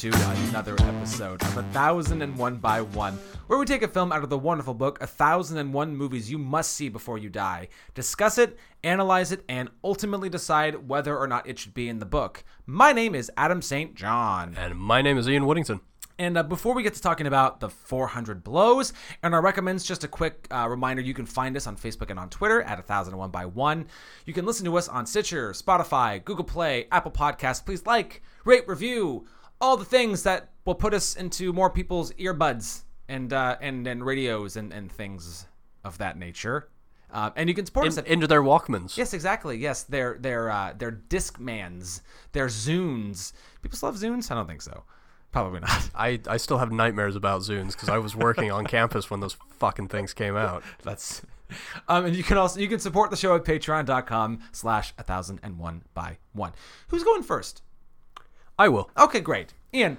again, and welcome to another episode of A Thousand and One by One, where we take a film out of the wonderful book A Thousand and One Movies You Must See Before You Die, discuss it, analyze it, and ultimately decide whether or not it should be in the book. My name is Adam St. John. And my name is Ian Woodington. And uh, before we get to talking about the 400 blows and our recommends, just a quick uh, reminder you can find us on Facebook and on Twitter at 1001 by 1. You can listen to us on Stitcher, Spotify, Google Play, Apple Podcasts. Please like, rate, review, all the things that will put us into more people's earbuds and uh, and, and radios and, and things of that nature. Uh, and you can support In, us at into their Walkmans. Yes, exactly. Yes, they're they're uh, they're Discmans, they're Zunes. People still have Zunes? I don't think so. Probably not. I, I still have nightmares about Zunes because I was working on campus when those fucking things came out. That's um, and you can also you can support the show at patreon.com slash a thousand and one by one. Who's going first? I will. Okay, great. Ian,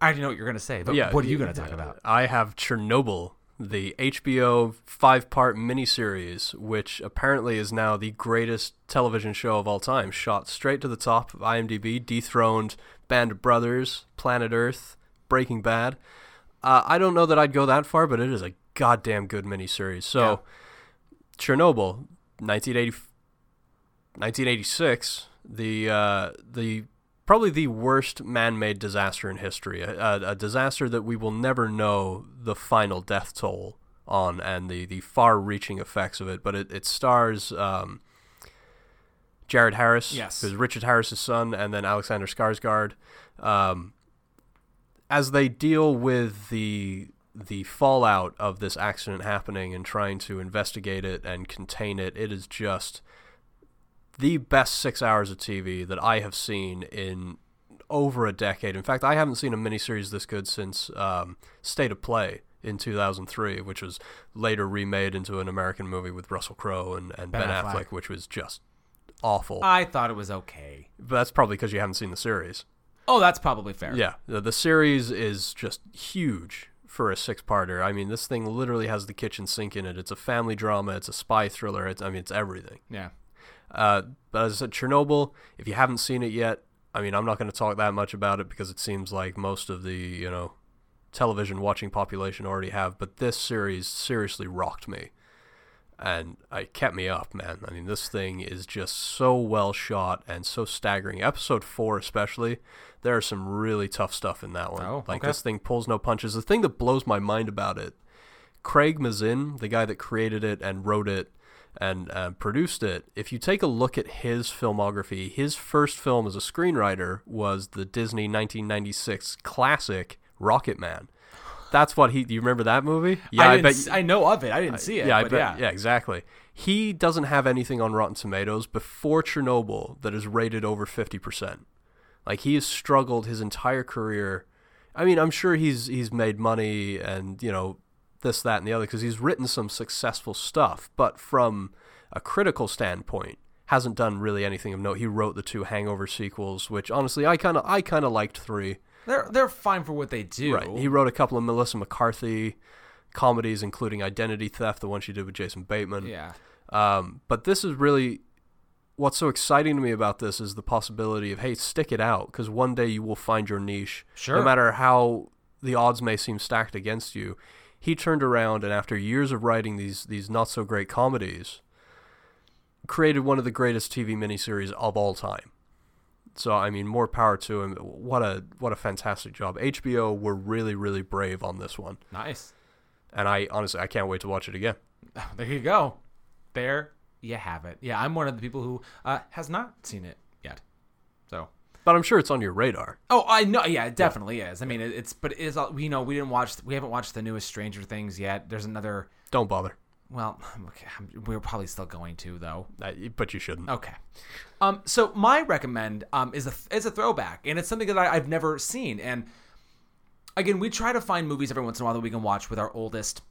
I already know what you're gonna say, but Yeah. what are you gonna talk about? I have Chernobyl, the HBO five part miniseries, which apparently is now the greatest television show of all time. Shot straight to the top of IMDb, dethroned Band of Brothers, Planet Earth, Breaking Bad. Uh, I don't know that I'd go that far, but it is a goddamn good miniseries. So, Chernobyl, 1980, 1986, the uh, the probably the worst man-made disaster in history, a, a, disaster that we will never know the final death toll on and the, the far-reaching effects of it. But it, it stars um, Jared Harris, Yes. who's Richard Harris's son, and then Alexander Skarsgård. Um, as they deal with the the fallout of this accident happening and trying to investigate it and contain it, it is just the best six hours of TV that I have seen in over a decade. In fact, I haven't seen a miniseries this good since um, State of Play in 2003, which was later remade into an American movie with Russell Crowe and, and Ben, Ben Affleck. Affleck. which was just awful. I thought it was okay. but that's probably because you haven't seen the series. Oh, that's probably fair. Yeah, the, the series is just huge for a six-parter. I mean, this thing literally has the kitchen sink in it. It's a family drama. It's a spy thriller. It's I mean, it's everything. Yeah. Uh, but as I said, Chernobyl. If you haven't seen it yet, I mean, I'm not going to talk that much about it because it seems like most of the you know television watching population already have. But this series seriously rocked me, and it kept me up, man. I mean, this thing is just so well shot and so staggering. Episode four, especially, there are some really tough stuff in that one. Oh, like okay. this thing pulls no punches. The thing that blows my mind about it, Craig Mazin, the guy that created it and wrote it and uh, produced it, if you take a look at his filmography, his first film as a screenwriter was the Disney 1996 classic Rocket Man. That's what he. Do you remember that movie? Yeah, I, I, bet. s- I know of it. I didn't see it. yeah, I bet. yeah. Yeah. exactly. He doesn't have anything on Rotten Tomatoes before Chernobyl that is rated over fifty percent. Like he has struggled his entire career. I mean, I'm sure he's he's made money and you know this, that, and the other because he's written some successful stuff. But from a critical standpoint, hasn't done really anything of note. He wrote the two Hangover sequels, which honestly I kind of I kind of liked three. They're they're fine for what they do. Right. He wrote a couple of Melissa McCarthy comedies, including Identity Theft, the one she did with Jason Bateman. yeah. Um, but this is really what's so exciting to me about this is the possibility of hey, stick it out because one day you will find your niche. Sure. No matter how the odds may seem stacked against you, he turned around and after years of writing these these not so great comedies, created one of the greatest TV miniseries of all time. So I mean, more power to him. What a what a fantastic job. HBO were really really brave on this one, Nice. and I honestly I can't wait to watch it again. There you go. There you have it. Yeah, I'm one of the people who uh, has not seen it yet. So. But I'm sure it's on your radar. Oh, I know. Yeah, it definitely is. I mean, it's but it is. all- We know we didn't watch. We haven't watched the newest Stranger Things yet. There's another. Don't bother. Well, okay, we're probably still going to though. Uh, but you shouldn't. Okay. Um, so my recommend um, is a is a throwback, and it's something that I, I've never seen. And again, we try to find movies every once in a while that we can watch with our oldest.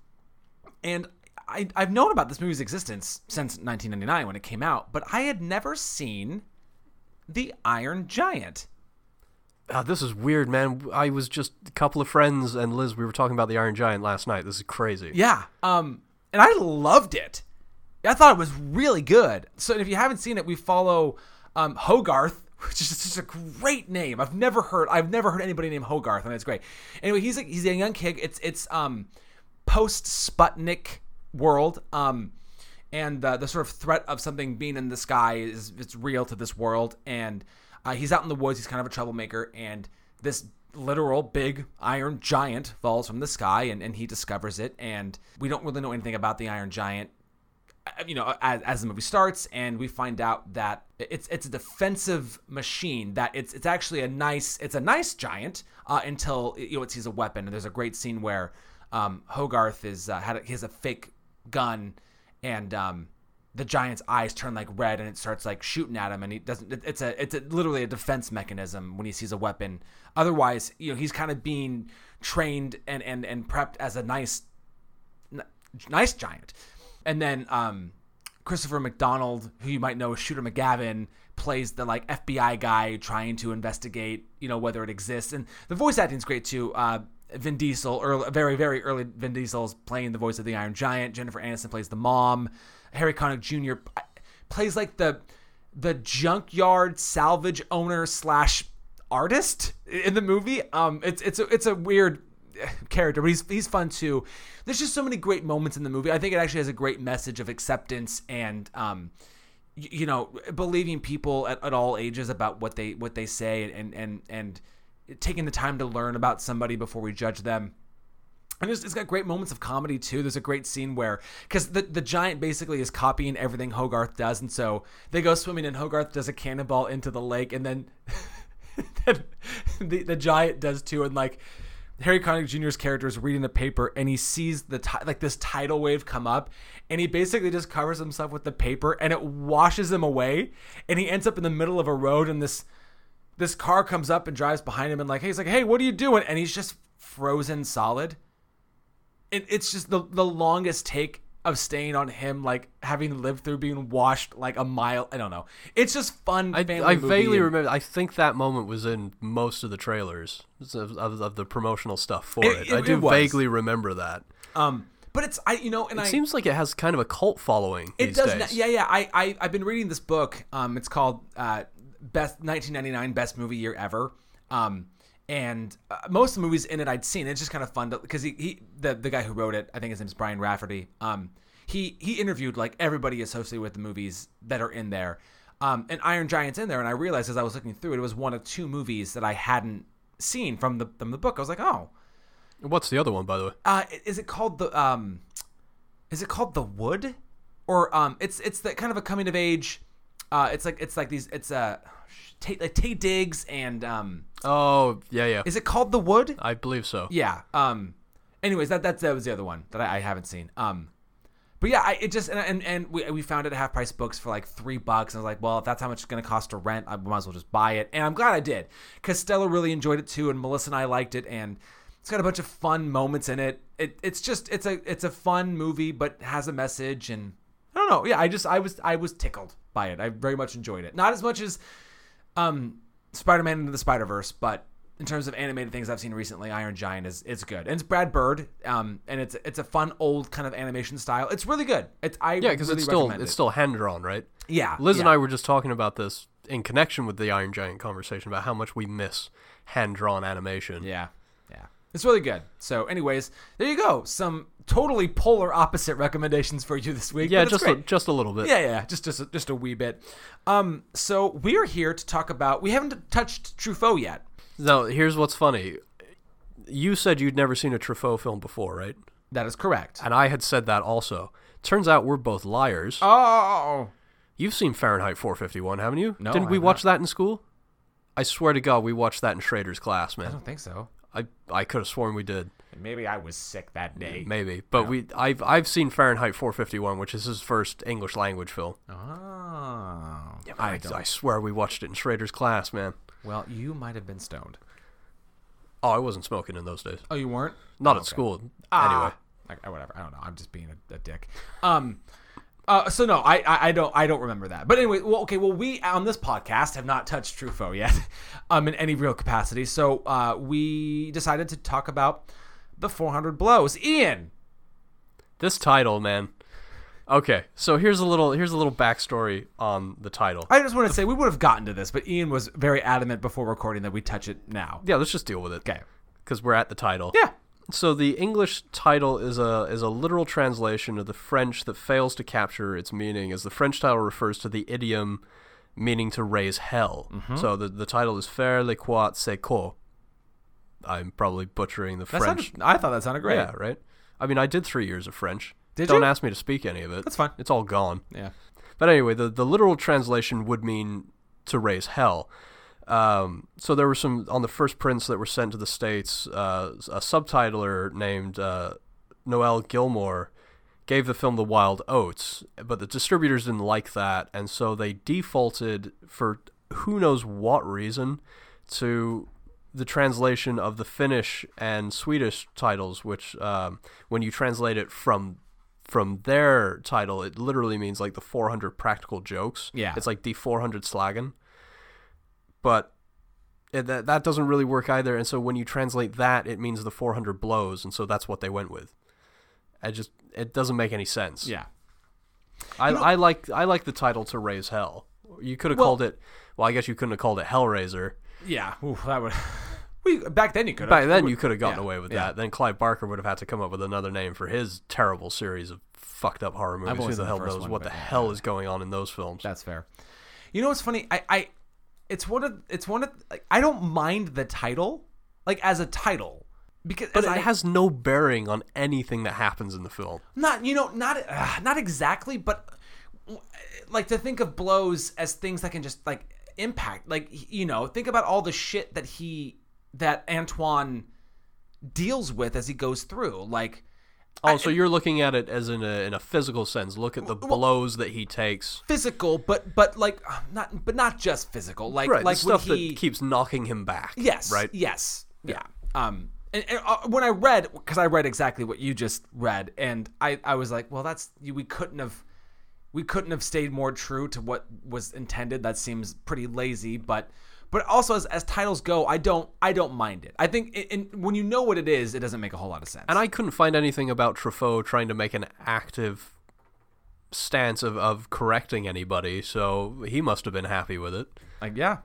And I, I've known about this movie's existence since 1999 when it came out, but I had never seen the Iron Giant. Ah, this is weird, man. I was just a couple of friends and Liz. We were talking about the Iron Giant last night. This is crazy. Yeah. Um, and I loved it. I thought it was really good. So if you haven't seen it, we follow um, Hogarth, which is just a great name. I've never heard I've never heard anybody named Hogarth, and it's great. Anyway, he's a, he's a young kid. It's it's um post Sputnik world. Um, and uh, the sort of threat of something being in the sky is it's real to this world. And uh, he's out in the woods. He's kind of a troublemaker, and this literal big iron giant falls from the sky, and, and he discovers it. And we don't really know anything about the iron giant uh, you know as, as the movie starts and we find out that it's it's a defensive machine that it's it's actually a nice it's a nice giant uh, until you know it sees a weapon and there's a great scene where um, Hogarth is uh, had a, he has a fake gun and um, the giant's eyes turn like red and it starts like shooting at him and he doesn't it, it's a it's a, literally a defense mechanism when he sees a weapon otherwise you know he's kind of being trained and and and prepped as a nice n- nice giant and then um, Christopher McDonald, who you might know as Shooter McGavin, plays the like FBI guy trying to investigate, you know, whether it exists. And the voice acting's great too. Uh, Vin Diesel, early, very very early Vin Diesel's playing the voice of the Iron Giant. Jennifer Aniston plays the mom. Harry Connick Jr. plays like the the junkyard salvage owner slash artist in the movie. Um, it's it's a, it's a weird character, but he's he's fun too. There's just so many great moments in the movie. I think it actually has a great message of acceptance and um, you, you know, believing people at, at all ages about what they what they say and and and taking the time to learn about somebody before we judge them. And it's, it's got great moments of comedy too. There's a great scene where, because the, the giant basically is copying everything Hogarth does, and so they go swimming, and Hogarth does a cannonball into the lake, and then, the the giant does too, and like Harry Connick Jr.'s character is reading the paper and he sees the like this tidal wave come up and he basically just covers himself with the paper and it washes him away and he ends up in the middle of a road and this this car comes up and drives behind him and like hey, he's like hey what are you doing and he's just frozen solid. It, it's just the the longest take of staying on him like having lived through being washed like a mile I don't know. It's just fun I, family I vaguely and- remember. I think that moment was in most of the trailers of, of, of the promotional stuff for It- it. I do it vaguely remember that. um but it's I you know and It I seems like it has kind of a cult following It these does. days. Yeah, yeah. I, I I've been reading this book. Um, it's called uh, Best 1999 Best Movie Year Ever. Um, and uh, most of the movies in it I'd seen. It's just kind of fun because he, he the the guy who wrote it, I think his name's Brian Raftery. Um, he he interviewed like everybody associated with the movies that are in there. Um, and Iron Giant's in there, and I realized as I was looking through it, it was one of two movies that I hadn't seen from the from the book. I was like, oh, What's the other one, by the way? uh, is it called the um, is it called the Wood, or um, it's it's the kind of a coming of age. Uh, it's like it's like these. It's uh, Taye, like Taye Diggs and um, Oh, yeah, yeah. is it called the Wood? I believe so. Yeah. Um. Anyways, that that that was the other one that I, I haven't seen. Um. But yeah, I, it just and, and and we, we found it at half price books for like three bucks. And I was like, well, if that's how much it's gonna cost to rent, I might as well just buy it. And I'm glad I did because Stella really enjoyed it too, and Melissa and I liked it, and it's got a bunch of fun moments in it. It it's just it's a it's a fun movie, but has a message, and I don't know. Yeah, I just I was I was tickled by it. I very much enjoyed it. Not as much as um Spider-Man into the Spider-Verse, but in terms of animated things I've seen recently, Iron Giant is it's good. And it's Brad Bird, um, and it's it's a fun old kind of animation style. It's really good. It's I Yeah, because really it's still it's it. still hand drawn, right? yeah. Liz and. I were just talking about this in connection with the Iron Giant conversation about how much we miss hand drawn animation. Yeah, yeah, it's really good. So, anyways, there you go. Some totally polar opposite recommendations for you this week. Yeah, just a, just a little bit. Yeah, yeah, just just a, just a wee bit. Um, so we're here to talk about. We haven't touched Truffaut yet. No, here's what's funny. You said you'd never seen a Truffaut film before, right? That is correct. And I had said that also. Turns out we're both liars. Oh, You've seen Fahrenheit 451, haven't you? No, Didn't we watch that in school? I swear to God, we watched that in Schrader's class, man. I don't think so. I I could have sworn we did, Maybe I was sick that day. maybe. But we I've I've seen Fahrenheit 451, which is his first English language film. Oh, I, I. I swear we watched it in Schrader's class, man. Well, you might have been stoned. Oh, I wasn't smoking in those days. Oh, you weren't? Not Oh, at okay. school. Anyway. Ah, I, whatever. I don't know. I'm just being a, a dick. Um. Uh, so no, I, I I don't I don't remember that. But anyway, well, okay. Well, we on this podcast have not touched Truffaut yet, um, in any real capacity. So uh, we decided to talk about the 400 blows. Ian, This title, man. Okay, so here's a little here's a little backstory on the title. I just want to say we would have gotten to this, but Ian was very adamant before recording that we touch it now. yeah, let's just deal with it. Okay. because we're at the title. Yeah. So the English title is a is a literal translation of the French that fails to capture its meaning, as the French title refers to the idiom meaning to raise hell. Mm-hmm. So the the title is Faire les quoi c'est quoi. I'm probably butchering the That French. sounded, I thought that sounded great. Yeah, right. I mean, I did three years of French. Did Don't you? ask me to speak any of it. That's fine. It's all gone. Yeah. But anyway, the, the literal translation would mean to raise hell. Um, so there were some on the first prints that were sent to the states. Uh, a subtitler named uh, Noel Gilmore gave the film the Wild Oats, but the distributors didn't like that, and so they defaulted for who knows what reason to the translation of the Finnish and Swedish titles, which um, when you translate it from from their title, it literally means like the 400 practical jokes. Yeah. It's like the 400 slagen. But it, that, that doesn't really work either. And so when you translate that, it means the 400 blows. And so that's what they went with. I just, it doesn't make any sense. Yeah. I, I like I like the title to raise hell. You could have Well- called it. Well, I guess you couldn't have called it Hellraiser. Yeah. Ooh, that would. We back then you could. Back then, you could have gotten yeah, away with yeah. that. Then Clive Barker would have had to come up with another name for his terrible series of fucked up horror movies. Who the the hell knows what the hell is going on in those films? That's fair. You know what's funny? I, I it's one of it's one of like, I don't mind the title like as a title because but it I, has no bearing on anything that happens in the film. not you know not uh, not exactly but like to think of blows as things that can just like impact like you know think about all the shit that he that Antoine deals with as he goes through like Oh, so you're looking at it as in a in a physical sense. Look at the blows that he takes. physical but but like uh, not but not just physical like Right, like the stuff he that keeps knocking him back. Yes. Right. Yes. Yeah. Um. And, and uh, when I read, because I read exactly what you just read, and I, I was like, well, that's we couldn't have, we couldn't have stayed more true to what was intended. That seems pretty lazy, but, but also as, as titles go, I don't I don't mind it. I think, it, and when you know what it is, it doesn't make a whole lot of sense. And I couldn't find anything about Truffaut trying to make an active stance of, of correcting anybody, so he must have been happy with it. like, yeah,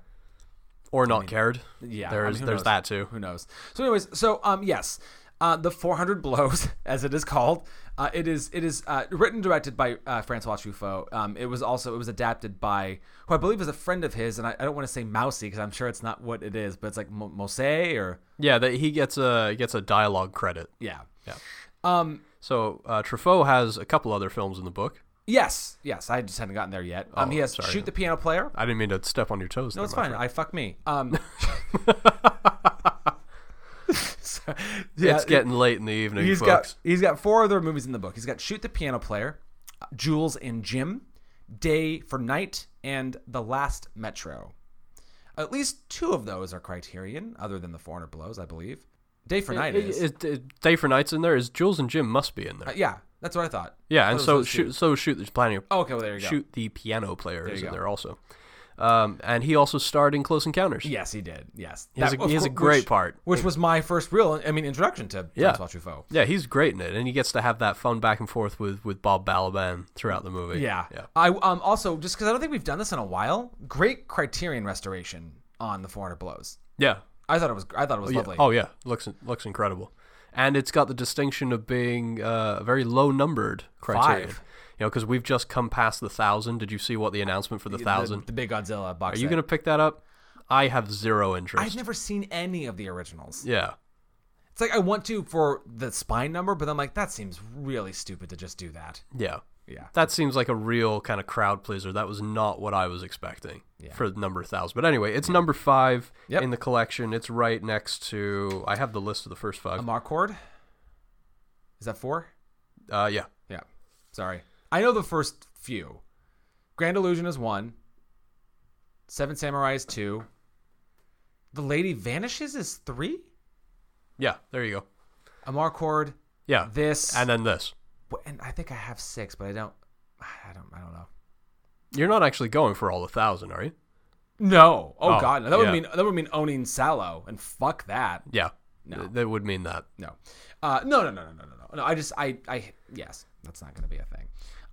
Or not cared. Yeah, I There's mean, there's knows? that too. Who knows? So, anyways, so um, yes, uh, the 400 blows, as it is called, uh, it is it is uh, written and directed by uh, Francois Truffaut. Um, it was also it was adapted by who I believe is a friend of his, and I, I don't want to say Mousy because I'm sure it's not what it is, but it's like Mo- Mose or Yeah, that he gets a gets a dialogue credit. yeah, Yeah. um, So uh, Truffaut has a couple other films in the book. yes, yes. I just hadn't gotten there yet. Um, he Oh, has sorry. shoot the piano player. I didn't mean to step on your toes. No, there, it's fine. friend. I fuck me. Um, so- it's getting late in the evening, He's folks. got he's got four other movies in the book. He's got Shoot the Piano Player, Jules and Jim, Day for Night, and The Last Metro. At least two of those are Criterion, other than the 400 Blows, I believe. Day for Night is. It- it- Day for Night's in there. Is Jules and Jim must be in there? Uh, yeah, that's what I thought. yeah, I and thought it so was those two. shoot, so shoot. There's plenty of Oh, okay, well there you go. shoot the piano player is in go. there also. Um, and he also starred in Close Encounters. Yes, he did. Yes, He has That- a- he has a great which- part. which was my first real, I mean, introduction to Yeah. Francois Truffaut. Yeah, he's great in it, and he gets to have that fun back and forth with, with Bob Balaban throughout the movie. Yeah. yeah. I um also just because I don't think we've done this in a while. Great Criterion restoration on the 400 Blows. Yeah. I thought it was. I thought it was Yeah. lovely. Oh yeah, looks looks incredible, and it's got the distinction of being uh, a very low numbered criterion. Five. You know, because we've just come past the thousand. Did you see what the announcement for the The- thousand? The, big Godzilla box. Are you set. gonna pick that up? I have zero interest. I've never seen any of the originals. yeah, It's like I want to for the spine number, but I'm like that seems really stupid to just do that. yeah. Yeah. That seems like a real kind of crowd pleaser. That was not what I was expecting for the number thousand. But anyway, it's number five Yep. in the collection. It's right next to. I have the list of the first five. Amarcord. Is that four? Uh, yeah. Yeah. Sorry. I know the first few. Grand Illusion is one. Seven Samurai is two. The Lady Vanishes is three. Yeah, there you go. Amarcord. Yeah. This And then this. and I think I have six, but I don't. I don't. I don't know. You're not actually going for all the thousand, are you? No. Oh, Oh, God. no. That would yeah. mean that would mean owning Salo, and fuck that. Yeah. No. That would mean that. No. Uh, no. No. No. No. No. No. No. I just. I. I. Yes. That's not going to be a thing.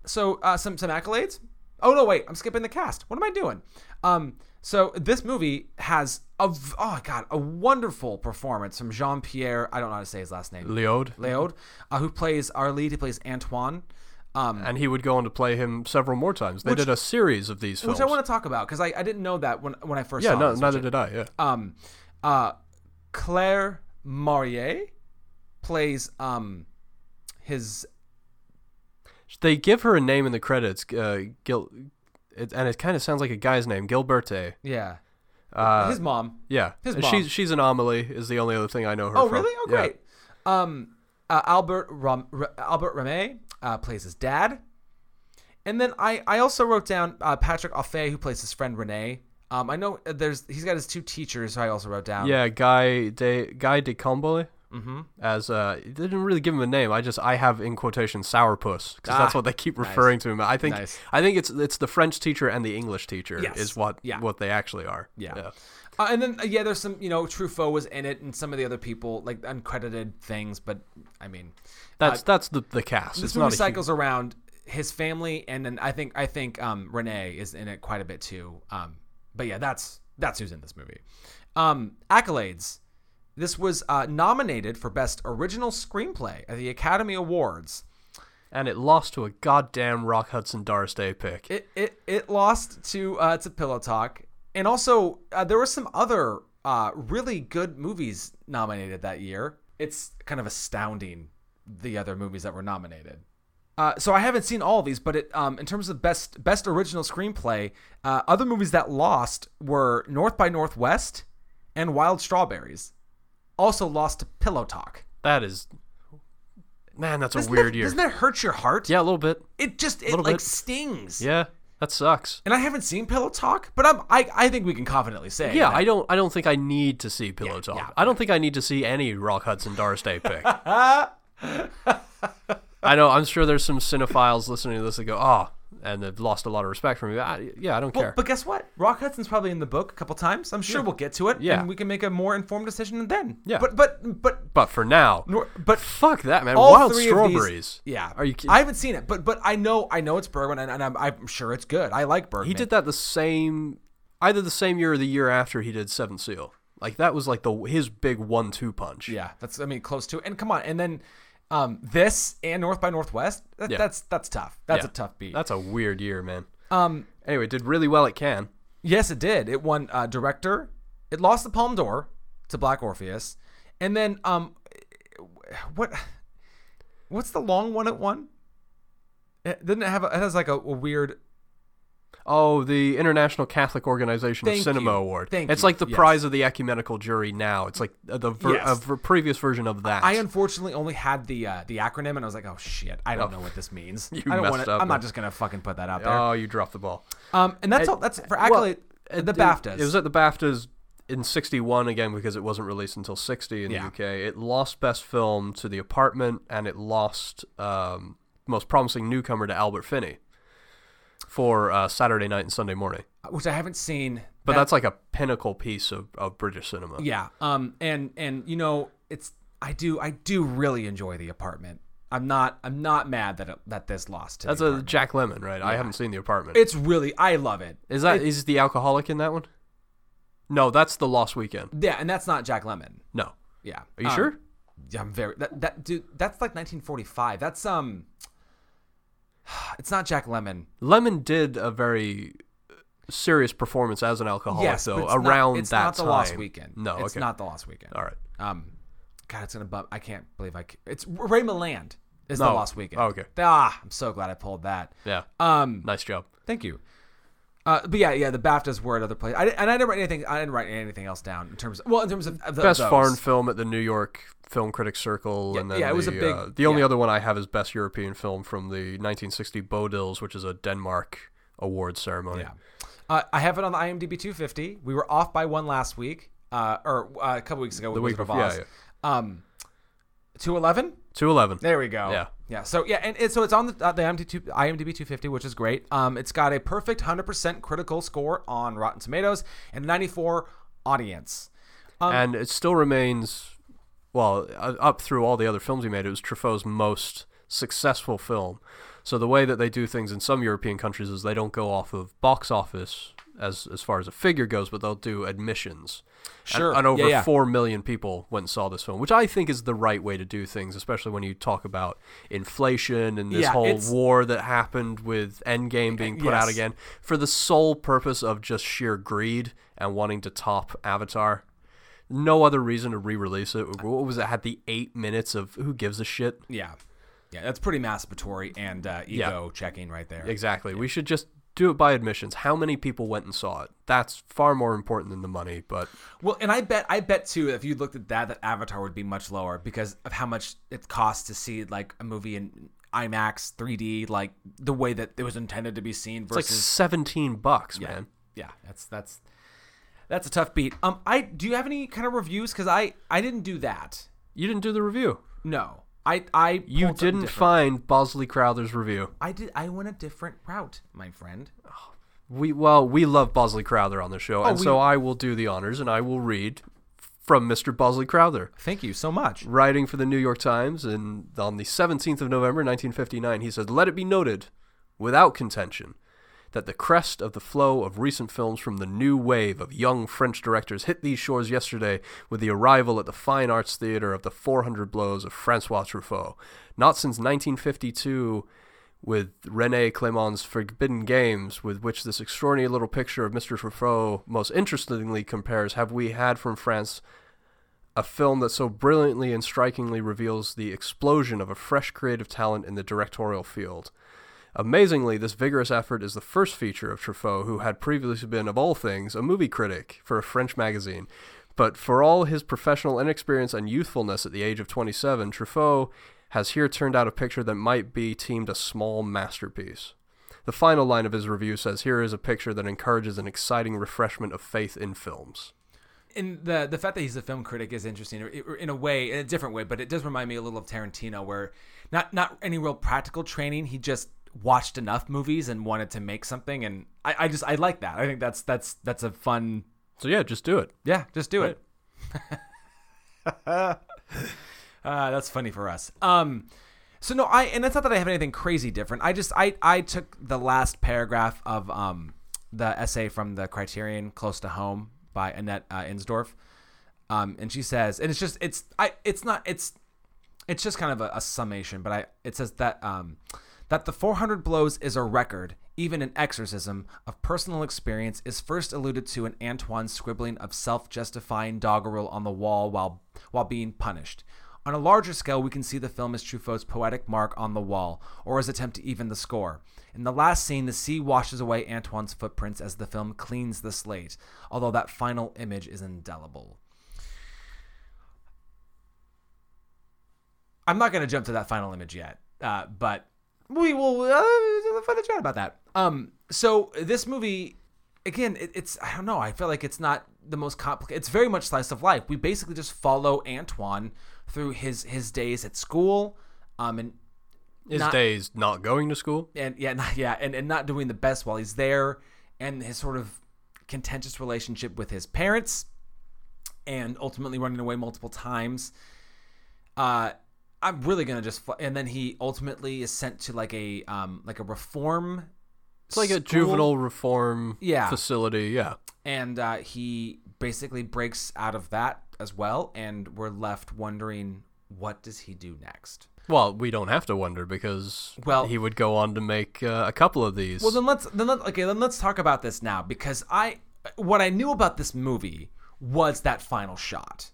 So uh, some some accolades. Oh no, wait, I'm skipping the cast. What am I doing? Um, so this movie has a oh god a wonderful performance from Jean Pierre. I don't know how to say his last name. Léaud. Léaud, uh, who plays our lead. He plays Antoine. Um, And he would go on to play him several more times. They Which- did a series of these films. which I want to talk about because I, I didn't know that when when I first yeah, saw no, neither did I. Yeah. um, uh, Claire Maurier plays um his They give her a name in the credits, uh, Gil, it, and it kind of sounds like a guy's name, Gilberte. yeah Uh, his mom. yeah, his mom. she's she's an Amelie. Is the only other thing I know her Oh from. really? Oh Yeah. great. Um, uh, Albert Ram- R- Albert Rémy uh, plays his dad, and then I I also wrote down uh, Patrick Auffay who plays his friend Renee. Um, I know there's he's got his two teachers who I also wrote down. Yeah, Guy de Guy Decomble. Mm-hmm. As uh, they didn't really give him a name. I just I have in quotation sourpuss because that's Ah, what they keep nice. referring to him. I think Nice. I think it's it's the French teacher and the English teacher Yes. is what Yeah. what they actually are. Yeah. Uh, and then uh, yeah, there's some you know Truffaut was in it and some of the other people like uncredited things, but I mean That's that's the the cast. this it's movie not a huge- cycles around his family, and then I think I think um, Renee is in it quite a bit too. Um, but yeah, that's that's who's in this movie. Um, accolades. This was uh, nominated for best original screenplay at the Academy Awards. and it lost to a goddamn Rock Hudson Doris Day pick. It it, it lost to uh, to Pillow Talk, and also uh, there were some other uh, really good movies nominated that year. It's kind of astounding the other movies that were nominated. Uh, so I haven't seen all of these, but it, um, in terms of best best original screenplay, uh, other movies that lost were North by Northwest and Wild Strawberries. Also lost to Pillow Talk. that is, man, that's a Doesn't weird that, year. Doesn't that hurt your heart? yeah, a little bit. It just it like bit. stings. Yeah, that sucks. And I haven't seen Pillow Talk, but I'm I, I think we can confidently say Yeah, that- I don't. I don't think I need to see Pillow Talk. yeah. I don't think I need to see any Rock Hudson Doris Day pick. I know. I'm sure there's some cinephiles listening to this that go, "Oh," and they've lost a lot of respect for me. I, yeah, I don't Well, care. but guess what? Rock Hudson's probably in the book a couple times. I'm sure we'll get to it. Yeah. and we can make a more informed decision then. Yeah. but but but But for now, nor, but fuck that, man. Wild strawberries. These, yeah, Are you kidding? I haven't seen it, but but I know I know it's Bergman, and, and I'm, I'm sure it's good. I like Bergman. He did that the same, either the same year or the year after he did Seven Seal. Like that was like the his big one-two punch. Yeah, that's I mean close to. And come on, and then um this and North by Northwest. That, Yeah. That's that's tough. That's Yeah. a tough beat. That's a weird year, man. um, Anyway, did really well at Cannes. Yes, it did. It won uh, director. It lost the Palme d'Or to Black Orpheus, and then um, what? What's the long one it won? It, didn't it have? A, it has like a, a weird. Oh, the International Catholic Organization Thank of Cinema you. Award. Thank it's you. like the Yes. prize of the ecumenical jury now. It's like the ver- Yes. a previous version of that. I unfortunately only had the uh, the acronym, and I was like, oh shit, I don't know what this means. You I don't messed want to. up, I'm not just gonna fucking put that out there. oh, you dropped the ball. um, and that's all. That's for accolade. Well, the it- BAFTAs. It was at the BAFTAs in 61 again because it wasn't released until 60 in Yeah. the UK. It lost Best Film to The Apartment and it lost um, Most Promising Newcomer to Albert Finney for uh, Saturday Night and Sunday Morning. which I haven't seen. But That- that's like a pinnacle piece of, of British cinema. Yeah. Um. And and you know it's I do I do really enjoy the apartment. I'm not I'm not mad that it, that this lost. To That's the a. Jack Lemmon, right? I haven't seen The Apartment. It's really I love it. Is that is the alcoholic in that one? No, that's the Lost Weekend. Yeah, and that's not Jack Lemmon. No. Yeah. Are you Um, sure? Yeah, I'm very that that dude. That's like 1945. That's um. It's not Jack Lemmon. Lemmon did a very serious performance as an alcoholic, yes, though, it's not- around it's that not the time. Lost Weekend. No, it's okay. not the Lost Weekend. All right. Um, God, it's gonna bump. I can't believe I. ca- It's Ray Milland is the No. Lost Weekend. Oh, okay. Ah, I'm so glad I pulled that. Yeah. Um, Nice job. Thank you. Uh, but yeah, yeah, the BAFTAs were at other places. I, and I didn't write anything. I didn't write anything else down in terms. Of, well, in terms of, the, Best those. foreign film at the New York Film Critics Circle, Yeah, and then yeah, it was the, a big- uh, the only yeah. other one I have is Best European Film from the 1960 Bodils, which is a Denmark award ceremony. Yeah, uh, I have it on the IMDb 250. We were off by one last week, uh, or uh, a couple weeks ago. The with week of before- Oz. yeah, Um, 211. 211. There we go. Yeah. Yeah. So yeah, and it, so it's on the, uh, the IMDb, 2, IMDb 250, which is great. Um, it's got a perfect 100% critical score on Rotten Tomatoes and 94 audience. Um, and it still remains, well, up through all the other films he made, it was Truffaut's most successful film. So the way that they do things in some European countries is they don't go off of box office as as far as a figure goes, but they'll do admissions. Sure. And, and over Yeah, yeah. four million people went and saw this film, which I think is the right way to do things, especially when you talk about inflation and this Yeah, whole war that happened with Endgame being put out again for the sole purpose of just sheer greed and wanting to top Avatar. No other reason to re-release it. What was it? Had the eight minutes of who gives a shit? Yeah, yeah, that's pretty masturbatory and uh, ego checking right there. Exactly. We should just do it by admissions. How many people went and saw it? That's far more important than the money. But Well, and I bet I bet too if you looked at that that Avatar would be much lower because of how much it costs to see like a movie in IMAX 3D like the way that it was intended to be seen it's like seventeen bucks, yeah. man. Yeah, that's that's that's a tough beat. Um I do you have any kind of reviews cuz I I didn't do that. You didn't do the review. No. I I You didn't find Bosley Crowther's review. I did I went a different route, my friend. We well, we love Bosley Crowther on the show, oh, and Oh, we- so I will do the honors and I will read from Mr. Bosley Crowther. Thank you so much. Writing for the New York Times and on the 17th of November 1959, he said, "Let it be noted, without contention, that the crest of the flow of recent films from the new wave of young French directors hit these shores yesterday with the arrival at the Fine Arts Theater of the 400 Blows of Francois Truffaut. Not since 1952." With Rene Clément's Forbidden Games, with which this extraordinary little picture of Mr. Truffaut most interestingly compares, have we had from France a film that so brilliantly and strikingly reveals the explosion of a fresh creative talent in the directorial field. Amazingly, this vigorous effort is the first feature of Truffaut, who had previously been, of all things, a movie critic for a French magazine. But for all his professional inexperience and youthfulness at the age of 27, Truffaut has here turned out a picture that might be deemed a small masterpiece. The final line of his review says, Here is a picture that encourages an exciting refreshment of faith in films. and the the fact that he's a film critic is interesting in- a way, in a different way. But it does remind me a little of Tarantino, where not not any real practical training. He just watched enough movies and wanted to make something. And I, I just I like that. I think that's that's that's a fun. So, yeah, just do it. Yeah, just do it. uh, that's funny for us. Um, so no, I and it's not that I have anything crazy different. I just I I took the last paragraph of um the essay from the Criterion Close to Home by Annette uh, Insdorf, um, and she says, and it's just it's I it's not it's it's just kind of a, a summation, but I it says that um, that the 400 blows is a record, even an exorcism of personal experience is first alluded to in Antoine's scribbling of self-justifying doggerel on the wall while while being punished. On a larger scale, we can see the film as Truffaut's poetic mark on the wall, or his attempt to even the score. In the last scene, the sea washes away Antoine's footprints as the film cleans the slate, although that final image is indelible. I'm not going to jump to that final image yet, uh, but we will uh, find a chat about that. Um, so this movie, again, it, it's I don't know. I feel like it's not the most complicated. It's very much slice of life. We basically just follow Antoine through his his days at school, um, and His Not- days not going to school. and yeah, not, yeah, and, and not doing the best while he's there, and his sort of contentious relationship with his parents, and ultimately running away multiple times. Uh, I'm really gonna just, and then he ultimately is sent to like a um like a reform. It's like a juvenile reform Yeah. facility. Yeah. and uh, he basically breaks out of that as well, and we're left wondering what does he do next. Well, we don't have to wonder because Well- he would go on to make uh, a couple of these. Well, then let's then let, okay then let's talk about this now because I what I knew about this movie was that final shot.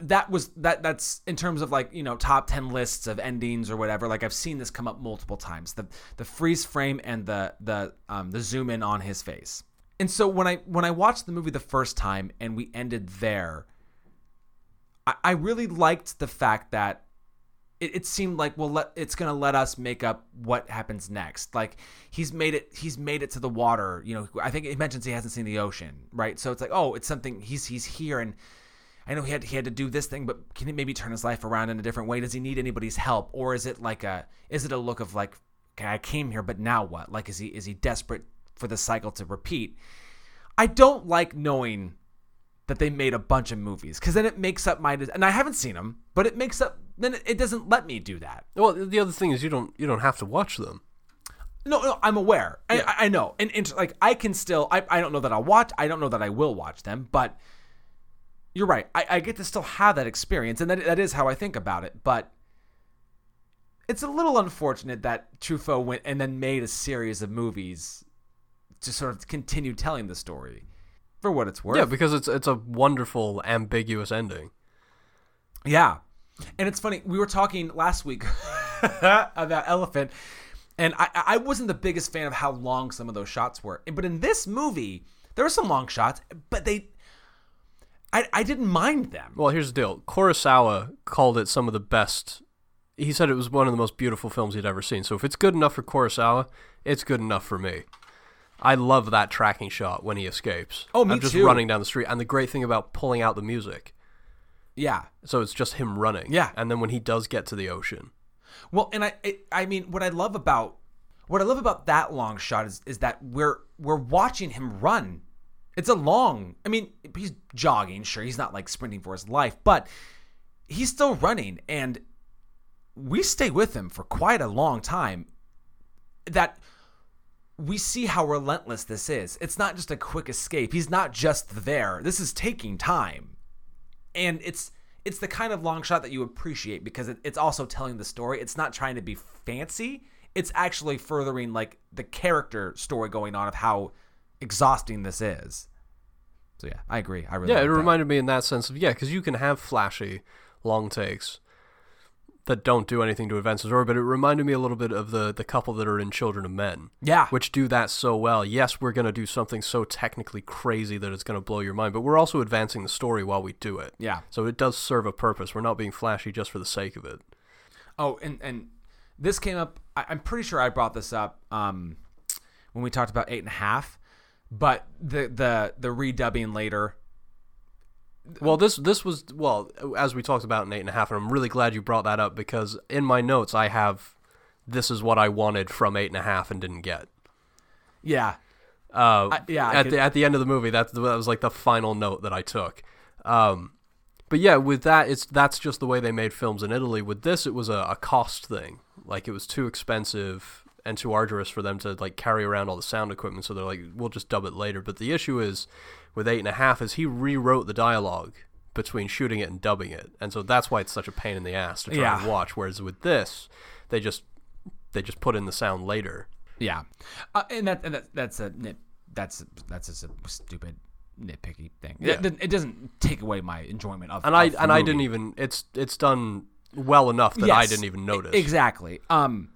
That was that that's in terms of like you know top ten lists of endings or whatever. Like I've seen this come up multiple times. The the freeze frame and the the um, the zoom in on his face. And so when I when I watched the movie the first time and we ended there, I, I really liked the fact that it, it seemed like well let, it's gonna let us make up what happens next like he's made it he's made it to the water you know i think he mentions he hasn't seen the ocean right so it's like oh it's something he's he's here and i know he had he had to do this thing but can he maybe turn his life around in a different way does he need anybody's help or is it like a is it a look of like okay i came here but now what like is he is he desperate for the cycle to repeat i don't like knowing that they made a bunch of movies because then it makes up my and I haven't seen them, but it makes up then it, it doesn't let me do that. well, the other thing is you don't you don't have to watch them. No, no, I'm aware. I, I, I know, and, and like I can still. I, I don't know that I'll watch. I don't know that I will watch them, but you're right. I, I get to still have that experience, and that that is how I think about it. But it's a little unfortunate that Truffaut went and then made a series of movies to sort of continue telling the story. For what it's worth, Yeah, because it's it's a wonderful ambiguous ending. Yeah. And it's funny, we were talking last week about Elephant, and I, I wasn't the biggest fan of how long some of those shots were. But in this movie, there were some long shots, but they. I, I didn't mind them. Well, here's the deal. Kurosawa called it some of the best. He said it was one of the most beautiful films he'd ever seen. So if it's good enough for Kurosawa, it's good enough for me. I love that tracking shot when he escapes. Oh, me I'm just too. running down the street, and the great thing about pulling out the music, Yeah. so it's just him running. Yeah. and then when he does get to the ocean, Well, and I, I, I mean, what I love about what I love about that long shot is is that we're we're watching him run. It's a long. I mean, he's jogging. Sure, he's not like sprinting for his life, but he's still running, and we stay with him for quite a long time. That we see how relentless this is. It's not just a quick escape. He's not just there. This is taking time and it's it's the kind of long shot that you appreciate because it, it's also telling the story. It's not trying to be fancy. It's actually furthering like the character story going on of how exhausting this is. So yeah, I agree. I really yeah, like it that. reminded me in that sense of yeah, because you can have flashy long takes that don't do anything to advance the story, but it reminded me a little bit of the the couple that are in Children of Men. yeah, which do that so well. Yes, we're going to do something so technically crazy that it's going to blow your mind, but we're also advancing the story while we do it. yeah. So it does serve a purpose. We're not being flashy just for the sake of it. Oh, and and this came up. I, I'm pretty sure I brought this up um, when we talked about eight and a half, but the the the redubbing later. Well, this this was well as we talked about in eight and a half, and I'm really glad you brought that up because in my notes I have this is what I wanted from eight and a half and didn't get. Yeah, Uh, I- yeah, at could- the at the end of the movie, that that was like the final note that I took. Um, but yeah, with that, it's that's just the way they made films in Italy. With this, it was a, a cost thing. Like it was too expensive and too arduous for them to like carry around all the sound equipment. So they're like, we'll just dub it later. But the issue is with eight and a half is he rewrote the dialogue between shooting it and dubbing it, and so that's why it's such a pain in the ass to try Yeah. and watch. Whereas with this, they just they just put in the sound later. Yeah, uh, and that and that, that's a nit. That's that's just a stupid nitpicky thing. Yeah. It, doesn't- it doesn't take away my enjoyment of. and I of and I didn't even it's it's done well enough that I didn't even notice. exactly. Um,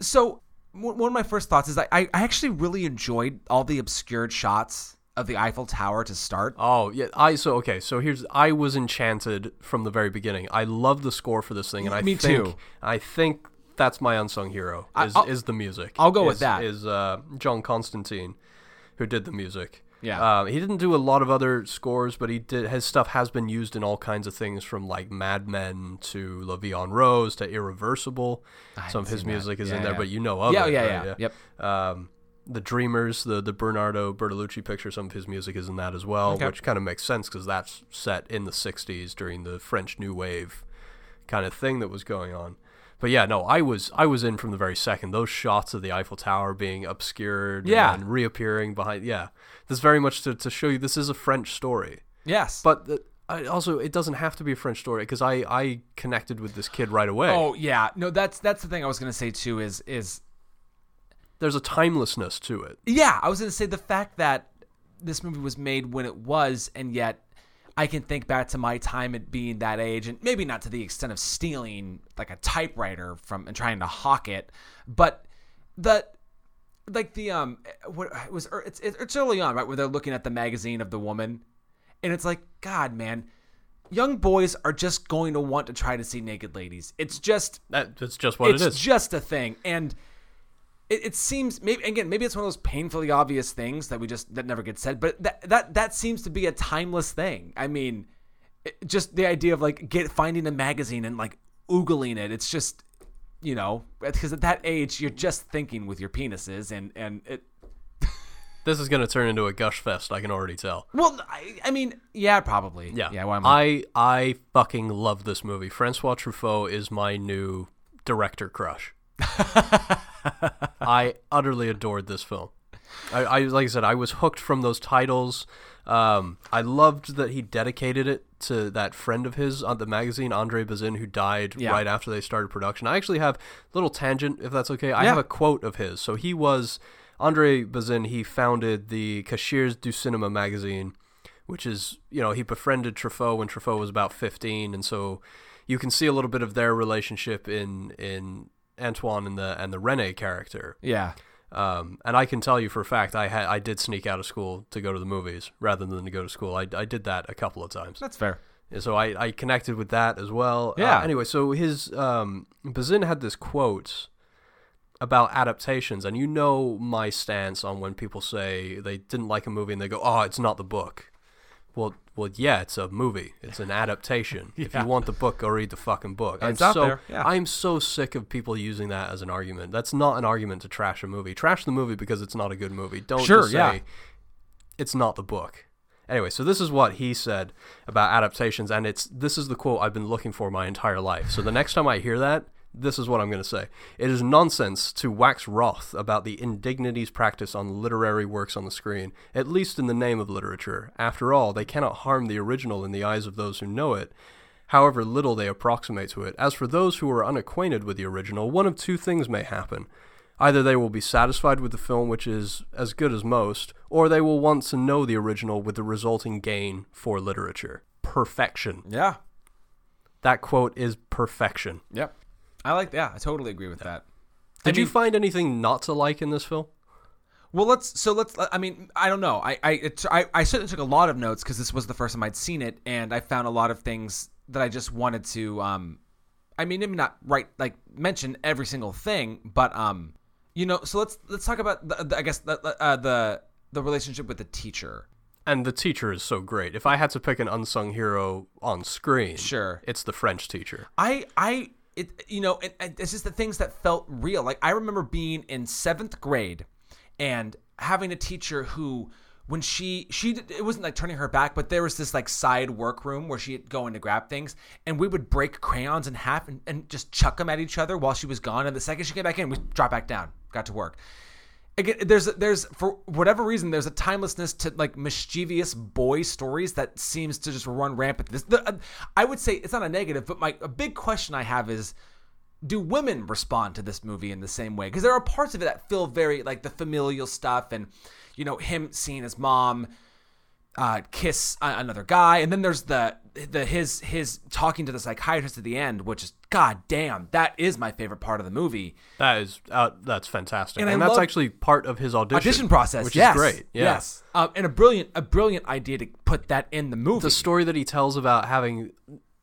so one of my first thoughts is I I actually really enjoyed all the obscured shots of the Eiffel Tower to start. Oh yeah, I so okay. So here's I was enchanted from the very beginning. I love the score for this thing, and I Me think too. I think that's my unsung hero is I'll- is the music. I'll go with that. Is uh, John Constantine, who did the music. Yeah. Uh, he didn't do a lot of other scores, but he did. His stuff has been used in all kinds of things, from like Mad Men to La Vie en Rose to Irreversible. Some of his music is Yeah, in there, yeah. but you know of Yeah, it. yeah, right? yeah. Yep. Um, the Dreamers, the the Bernardo Bertolucci picture, some of his music is in that as well, Okay. which kind of makes sense because that's set in the '60s during the French New Wave kind of thing that was going on. But yeah, no, I was I was in from the very second. Those shots of the Eiffel Tower being obscured Yeah. and reappearing behind, yeah, this very much to, to show you this is a French story. Yes. But the, I, also, it doesn't have to be a French story because I I connected with this kid right away. oh yeah, no, that's that's the thing I was gonna say too. Is is There's a timelessness to it. Yeah, I was going to say the fact that this movie was made when it was, and yet I can think back to my time at being that age, and maybe not to the extent of stealing like a typewriter from and trying to hawk it, but the like the um what it was it's it's early on right where they're looking at the magazine of the woman, and it's like God man. Young boys are just going to want to try to see naked ladies. It's just That, that's just what it's it is. just a thing and it, it seems maybe again maybe it's one of those painfully obvious things that we just that never gets said but that that that seems to be a timeless thing i mean it, just the idea of like get finding a magazine and like oogling it it's just you know because at that age you're just thinking with your penises and and it This is going to turn into a gush fest. I can already tell. well i, I mean yeah probably Yeah, yeah why am I, I I fucking love this movie. Francois Truffaut is my new director crush. I utterly adored this film. I, I like I said, I was hooked from those titles. Um, I loved that he dedicated it to that friend of his on the magazine, Andre Bazin, who died Yeah. right after they started production. I actually have a little tangent, if that's okay. I Yeah. have a quote of his. So he was Andre Bazin. He founded the Cahiers du Cinema magazine, which is you know he befriended Truffaut when Truffaut was about fifteen, and so you can see a little bit of their relationship in in Antoine and the and the Rene character. Yeah. Um, and I can tell you for a fact, I had I did sneak out of school to go to the movies rather than to go to school. I, I did that a couple of times. That's fair. And so I, I connected with that as well. Yeah. Uh, anyway, so his um, Bazin had this quote about adaptations, and you know my stance on when people say they didn't like a movie and they go, "Oh, it's not the book." Well, well, yeah, it's a movie. It's an adaptation. If you want the book, go read the fucking book. It's I'm out so there, yeah. I'm so sick of people using that as an argument. That's not an argument to trash a movie. Trash the movie because it's not a good movie. Don't Sure, just say yeah. it's not the book. Anyway, so this is what he said about adaptations, and it's this is the quote I've been looking for my entire life. So the next time I hear that, this is what I'm going to say. It is nonsense to wax wroth about the indignities practiced on literary works on the screen, at least in the name of literature. After all, they cannot harm the original in the eyes of those who know it, however little they approximate to it. As for those who are unacquainted with the original, one of two things may happen. Either they will be satisfied with the film, which is as good as most, or they will want to know the original with the resulting gain for literature. Perfection. Yeah. That quote is perfection. Yep. I like. Yeah, I totally agree with that. Did I you find anything not to like in this film? Well, let's. So let's. I mean, I don't know. I I it, I, I certainly took a lot of notes because this was the first time I'd seen it, and I found a lot of things that I just wanted to. Um, I mean, maybe not right like mention every single thing, but um, you know. So let's let's talk about the, the I guess the uh, the the relationship with the teacher. And the teacher is so great. If I had to pick an unsung hero on screen, Sure. it's the French teacher. I I it you know it, it- it's just the things that felt real. Like I remember being in seventh grade and having a teacher who when she she it wasn't like turning her back, but there was this like side workroom where she'd go in to grab things, and we would break crayons in half and, and just chuck them at each other while she was gone. And the second she came back in, we drop back down, got to work. Again, there's there's for whatever reason there's a timelessness to like mischievous boy stories that seems to just run rampant. This the, uh, I would say it's not a negative, but my a big question I have is do women respond to this movie in the same way? Because there are parts of it that feel very like the familial stuff, and you know him seeing his mom uh, kiss another guy, and then there's the the his his talking to the psychiatrist at the end, which is god damn, that is my favorite part of the movie. That is uh, that's fantastic, And and, that's actually part of his audition, Audition process, which yes, is great. Yeah. Yes, um, and a brilliant a brilliant idea to put that in the movie. the story that he tells about having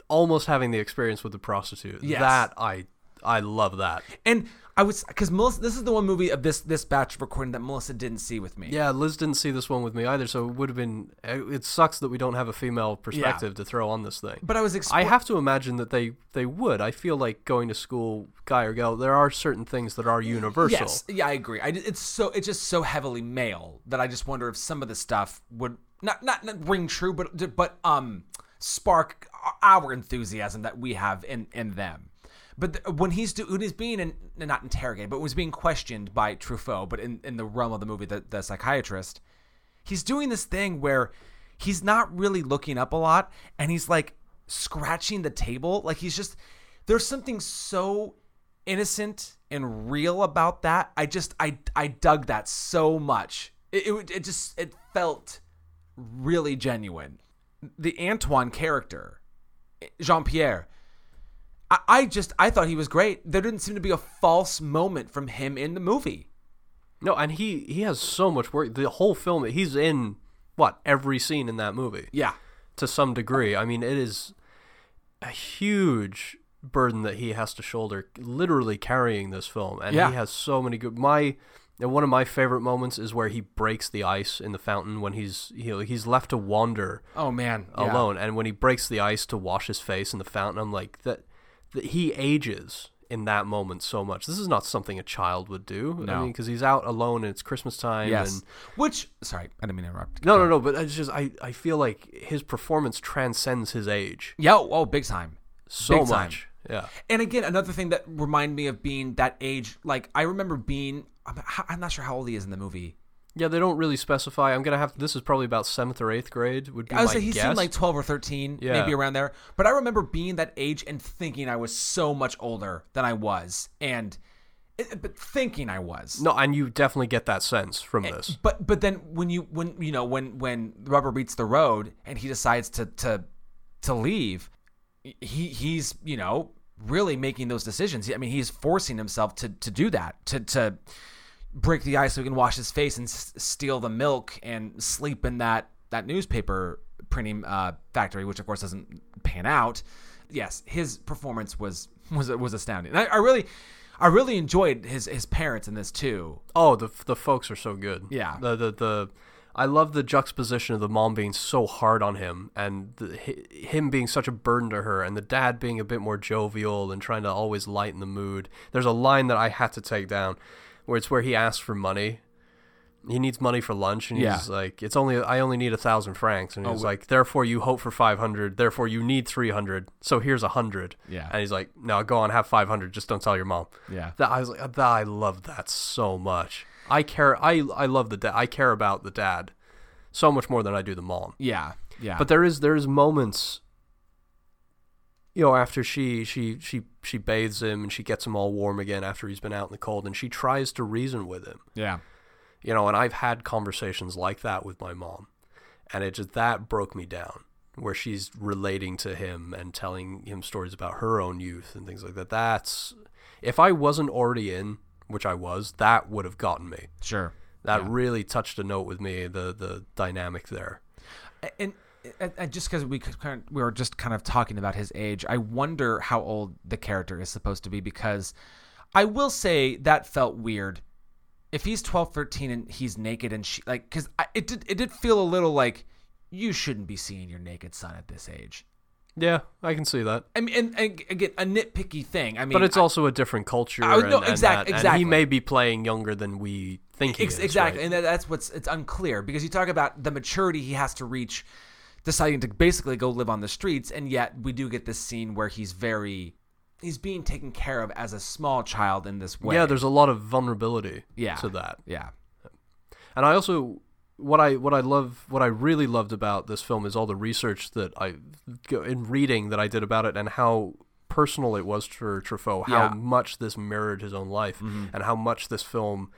almost having the experience with the prostitute. Yes. That I I love that. and I was because Melissa, this is the one movie of this this batch of recording that Melissa didn't see with me. Yeah, Liz didn't see this one with me either, so it would have been. It sucks that we don't have a female perspective to throw on this thing. but I was I have to imagine that they they would. I feel like going to school, guy or girl, there are certain things that are universal. Yes, yeah, I agree. I, it's so it's just so heavily male that I just wonder if some of the stuff would not not, not ring true, but but um spark our enthusiasm that we have in in them. But when he's do, when he's being in, not interrogated, but when he's being questioned by Truffaut, but in, in the realm of the movie, the, the psychiatrist, he's doing this thing where he's not really looking up a lot, and he's like scratching the table, like he's just there's something so innocent and real about that. I just I I dug that so much. It it, it just it felt really genuine. The Antoine character, Jean Pierre. I, I just I thought he was great. There didn't seem to be a false moment from him in the movie. No, and he he has so much work. The whole film, he's in what every scene in that movie Yeah. to some degree. I mean, it is a huge burden that he has to shoulder, literally carrying this film. And Yeah. he has so many good. My and one of my favorite moments is where he breaks the ice in the fountain when he's you know, he's left to wander Oh man. Yeah. alone, and when he breaks the ice to wash his face in the fountain, I'm like that. That he ages in that moment so much. This is not something a child would do. I No. mean, because he's out alone and it's Christmas time. Yes. And, Which sorry, I didn't mean to interrupt. no, no, no. But it's just I, I feel like his performance transcends his age Yeah. Oh, big time. so Big time. much. Yeah. And again, another thing that reminded me of being that age, like I remember being, I'm, I'm not sure how old he is in the movie. Yeah, they don't really specify. I'm gonna have. This is probably about seventh or eighth grade. Would be I would my say he guess. seemed like 12 or 13, Yeah. maybe around there. But I remember being that age and thinking I was so much older than I was, and it, but thinking I was. no, and you definitely get that sense from eh, this. But but then when you when you know when when the rubber meets the road and he decides to to to leave, he he's you know really making those decisions. I mean, he's forcing himself to to do that to to break the ice so he can wash his face and s- steal the milk and sleep in that that newspaper printing uh, factory, which of course doesn't pan out. Yes, his performance was was was astounding. I, I really. I really enjoyed his his parents in this too. Oh, the the folks are so good. Yeah. The the the. I love the juxtaposition of the mom being so hard on him and the, him being such a burden to her, and the dad being a bit more jovial and trying to always lighten the mood. There's a line that I had to take down, where it's where he asks for money. He needs money for lunch, and Yeah. he's like, "It's only I only need a thousand francs," and oh, he's we- like, "Therefore, you hope for five hundred. Therefore, you need three hundred. So here's a hundred. Yeah. And he's like, "No, go on, have five hundred. Just don't tell your mom." Yeah. That I was like, that, I love that so much. I care. I I love the dad. I care about the dad so much more than I do the mom. Yeah. Yeah. But there is there is moments. You know, after she she she she bathes him and she gets him all warm again after he's been out in the cold, and she tries to reason with him. yeah. You know, and I've had conversations like that with my mom, and it just that broke me down. Where she's relating to him and telling him stories about her own youth and things like that. That's if I wasn't already in, which I was, that would have gotten me. Sure. That Yeah. really touched a note with me. The the dynamic there. And, and, and just because we kind of, we were just kind of talking about his age, I wonder how old the character is supposed to be because I will say that felt weird. If he's 12, 13 and he's naked and she like because it did it did feel a little like you shouldn't be seeing your naked son at this age. Yeah, I can see that. I mean, and, and again, a nitpicky thing. I mean, But it's I- also a different culture. I and, no, and exact- that- and exactly. he may be playing younger than we think he Ex- is. exactly, right? and that's what's it's unclear because you talk about the maturity he has to reach, deciding to basically go live on the streets, and yet we do get this scene where he's very, he's being taken care of as a small child in this way. Yeah, there's a lot of vulnerability Yeah. to that. yeah, And I also what I what I love what I really loved about this film is all the research that I in reading that I did about it and how personal it was for Truffaut, how Yeah. Mm-hmm. much this mirrored his own life, and how much this film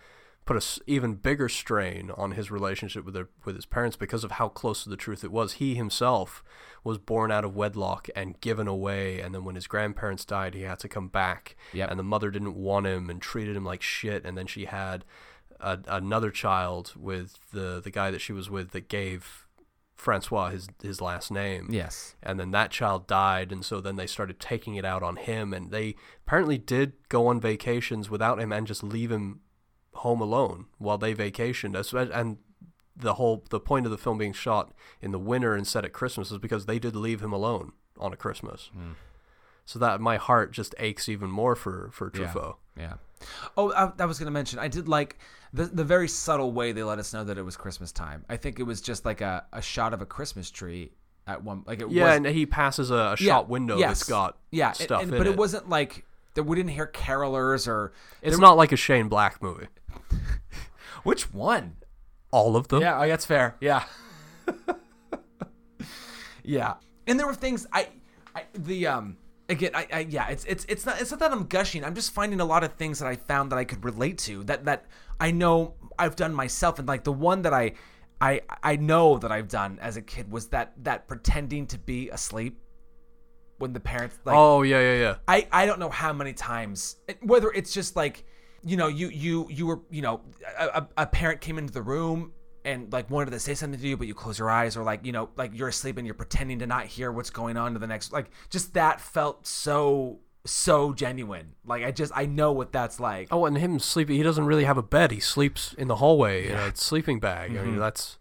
put a s- even bigger strain on his relationship with their, with his parents because of how close to the truth it was. He himself was born out of wedlock and given away, and then when his grandparents died, he had to come back, Yep. and the mother didn't want him and treated him like shit, and then she had a, another child with the the guy that she was with that gave Francois his his last name yes, and then that child died and so then they started taking it out on him and they apparently did go on vacations without him and just leave him home alone while they vacationed and the whole the point of the film being shot in the winter and set at Christmas is because they did leave him alone on a Christmas hmm. so that my heart just aches even more for for Truffaut yeah. Oh, I, I was going to mention, I did like the the very subtle way they let us know that it was Christmas time. I think it was just like a, a shot of a Christmas tree at one, like it yeah was and he passes a, a Yeah, shot window yes. that's got yeah, stuff and- in but it, it wasn't like that. We didn't hear carolers or it's not like a Shane Black movie which one. all of them Yeah, oh, that's fair. Yeah. yeah. And there were things I, I the um again I, I yeah it's it's it's not it's not that I'm gushing I'm just finding a lot of things that I found that I could relate to that that I know I've done myself and like the one that I I I know that I've done as a kid was that that pretending to be asleep when the parents like oh yeah yeah yeah I, I don't know how many times whether it's just like you know you you you were you know a, a- parent came into the room and like wanted to say something to you but you close your eyes or like you know like you're asleep and you're pretending to not hear what's going on to the next like just that felt so so genuine like i just i know what that's like Oh, and him sleeping. He doesn't really have a bed. He sleeps in the hallway in a sleeping bag. I mean, mm-hmm. that's.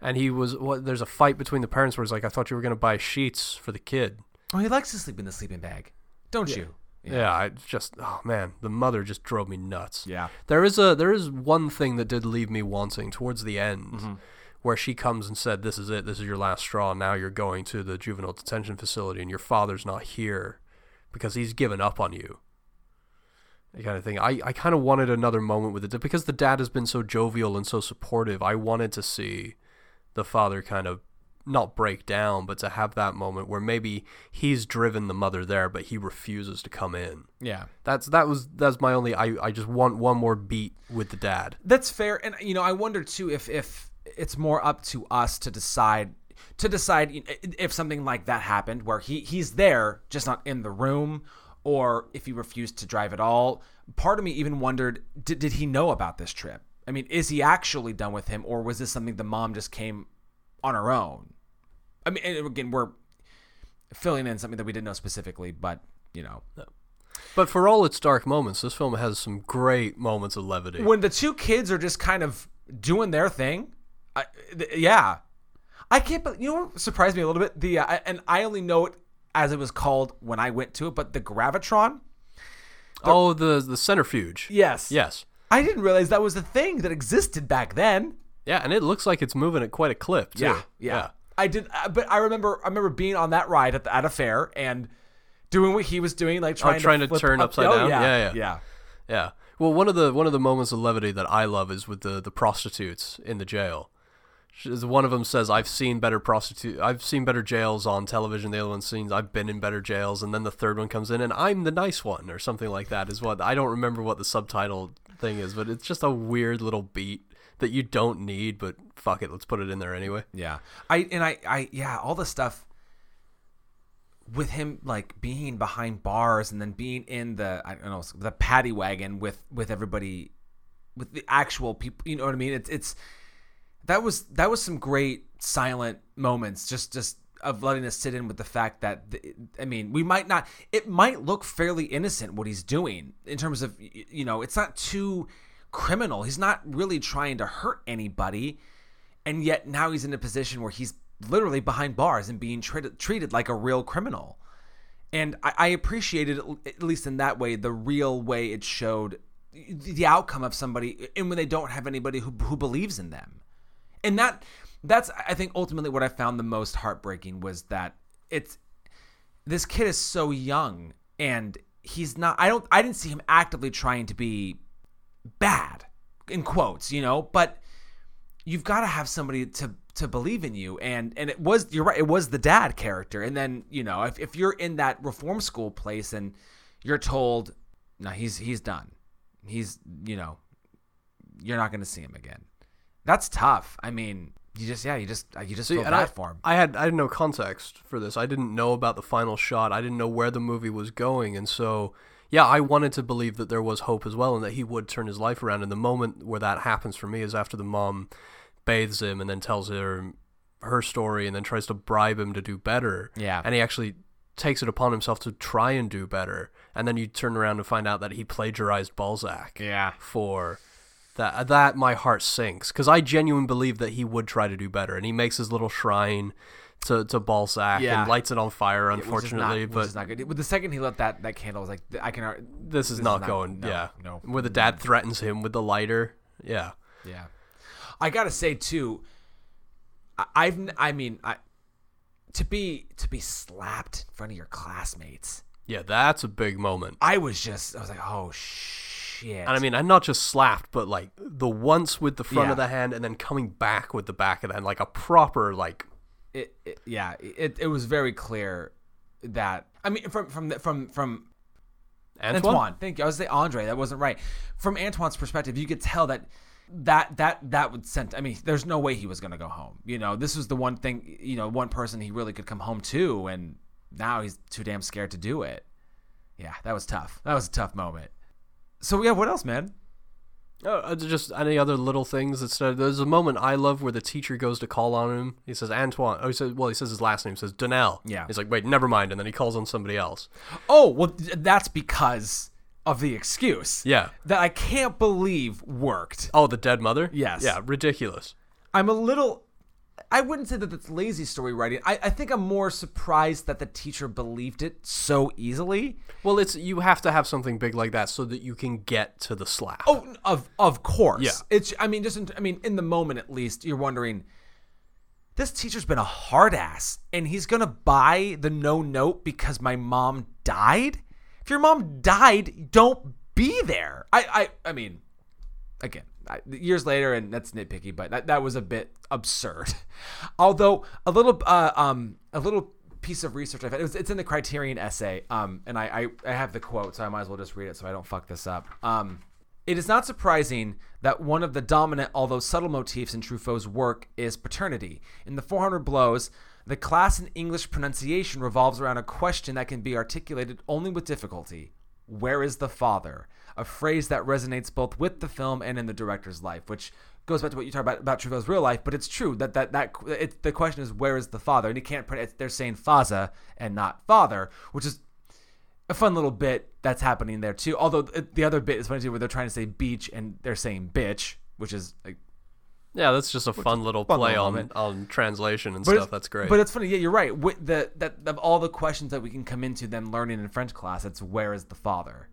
And he was. What? There's a fight between the parents where he's like, "I thought you were gonna buy sheets for the kid." oh he likes to sleep in the sleeping bag don't you Yeah, I just. Oh man, the mother just drove me nuts. yeah There is a. There is one thing that did leave me wanting towards the end. Mm-hmm. Where she comes and said, "This is it. This is your last straw. Now you're going to the juvenile detention facility, and your father's not here, because he's given up on you. That kind of thing. I, I kind of wanted another moment with it because the dad has been so jovial and so supportive. I wanted to see the father kind of not break down, but to have that moment where maybe he's driven the mother there, but he refuses to come in. Yeah. That's that was that's my only. I I just want one more beat with the dad. That's fair, and you know, I wonder too if if it's more up to us to decide to decide if something like that happened, where he he's there, just not in the room, or if he refused to drive at all. Part of me even wondered, did did he know about this trip? I mean, is he actually done with him, or was this something the mom just came on our own? I mean, and again, we're filling in something that we didn't know specifically, but you know. But for all its dark moments, this film has some great moments of levity. when the two kids are just kind of doing their thing, I, th- yeah, I can't. But you know, what surprised me a little bit. The uh, and I only know it as it was called when I went to it, but the gravitron. oh, the the centrifuge. Yes. Yes. I didn't realize that was a thing that existed back then. Yeah, and it looks like it's moving at quite a clip too. Yeah, yeah. I did, uh, but I remember, I remember being on that ride at the, at a fair and doing what he was doing, like trying, Oh, trying to flip turn up- upside oh, down? Yeah, Yeah, yeah. yeah. Yeah. Well, one of the one of the moments of levity that I love is with the the prostitutes in the jail. One of them says, "I've seen better prostitute. I've seen better jails on television." The other one scenes, "I've been in better jails." And then the third one comes in, and I'm the nice one, or something like that. Is what I don't remember what the subtitle thing is, but it's just a weird little beat that you don't need, but fuck it, let's put it in there anyway. Yeah. I and I I yeah, all the stuff with him like being behind bars and then being in the I don't know the paddy wagon with with everybody with the actual people, you know what I mean? It's it's that was that was some great silent moments just just of letting us sit in with the fact that the, I mean, we might not it might look fairly innocent what he's doing in terms of you know, it's not too criminal. He's not really trying to hurt anybody and yet now he's in a position where he's literally behind bars and being treated treated like a real criminal. And I, I appreciated, at least in that way, the real way it showed the outcome of somebody, and when they don't have anybody who who believes in them, and that that's I think ultimately what I found the most heartbreaking was that it's this kid is so young and he's not. I don't. I didn't see him actively trying to be bad in quotes, you know, but you've got to have somebody to to believe in you. And and it was you're right it was the dad character. And then you know if, if you're in that reform school place and you're told no he's he's done. He's you know you're not going to see him again. That's tough. I mean you just yeah you just uh, you just See, feel bad I, for him. I had I had no context for this. I didn't know about the final shot. I didn't know where the movie was going, and so yeah, I wanted to believe that there was hope as well, and that he would turn his life around. And the moment where that happens for me is after the mom bathes him and then tells her her story, and then tries to bribe him to do better. Yeah. and he actually takes it upon himself to try and do better, and then you turn around and find out that he plagiarized Balzac yeah for that that my heart sinks because I genuinely believe that he would try to do better, and he makes his little shrine to to Balzac Yeah. and lights it on fire. Which is not- Unfortunately, but not good. But the second he lit that that candle, I was like, I can. this is this is not going. no, yeah, no. Where the mm-hmm. dad threatens him with the lighter. Yeah, Yeah, I gotta say too. I- I've I mean I to be to be slapped in front of your classmates. yeah, that's a big moment. I was just I was like, oh shit. And I mean, I'm not just slapped, but like the once with the front of the hand, and then coming back with the back of the hand, like a proper like. It, it yeah it, it was very clear that I mean from from the, from from Antoine? Antoine. Thank you. I was say Andre. That wasn't right. From Antoine's perspective, you could tell that that that that would send. I mean, there's no way he was going to go home. You know, this was the one thing. You know, one person he really could come home to, and now he's too damn scared to do it. Yeah, that was tough. That was a tough moment. So yeah, what else, man? Oh, uh, just any other little things that said. There's a moment I love where the teacher goes to call on him. He says Antoine. Oh, he says well, he says his last name. He says Doinel. Yeah. He's like, wait, never mind, and then he calls on somebody else. Oh well, th- that's because of the excuse. Yeah. that I can't believe worked. Oh, the dead mother. Yes. Yeah, ridiculous. I'm a little. I wouldn't say that that's lazy story writing. I, I think I'm more surprised that the teacher believed it so easily. Well, it's you have to have something big like that so that you can get to the slap. Oh, of of course. Yeah. It's. I mean, just. In, I mean, in the moment at least, you're wondering. this teacher's been a hard ass and he's gonna buy the no note because my mom died. If your mom died, don't be there. I I I mean, again, years later, and that's nitpicky, but that, that was a bit absurd. Although a little uh, um a little piece of research I found it was, it's in the Criterion essay um and I, I I have the quote so I might as well just read it so I don't fuck this up um. It is not surprising that one of the dominant, although subtle motifs in Truffaut's work is paternity. In The 400 Blows, the class in English pronunciation revolves around a question that can be articulated only with difficulty Where is the father? A phrase that resonates both with the film and in the director's life, which goes back to what you talk about about Truffaut's real life, but it's true that that that it, the question is where is the father, and he can't. They're saying Faza and not father, which is a fun little bit that's happening there too. Although the other bit is funny too, where they're trying to say beach and they're saying bitch, which is like, yeah, that's just a fun little fun play on on translation and but stuff. That's great. But it's funny, yeah, you're right. With the that of all the questions that we can come into them learning in French class, it's where is the father?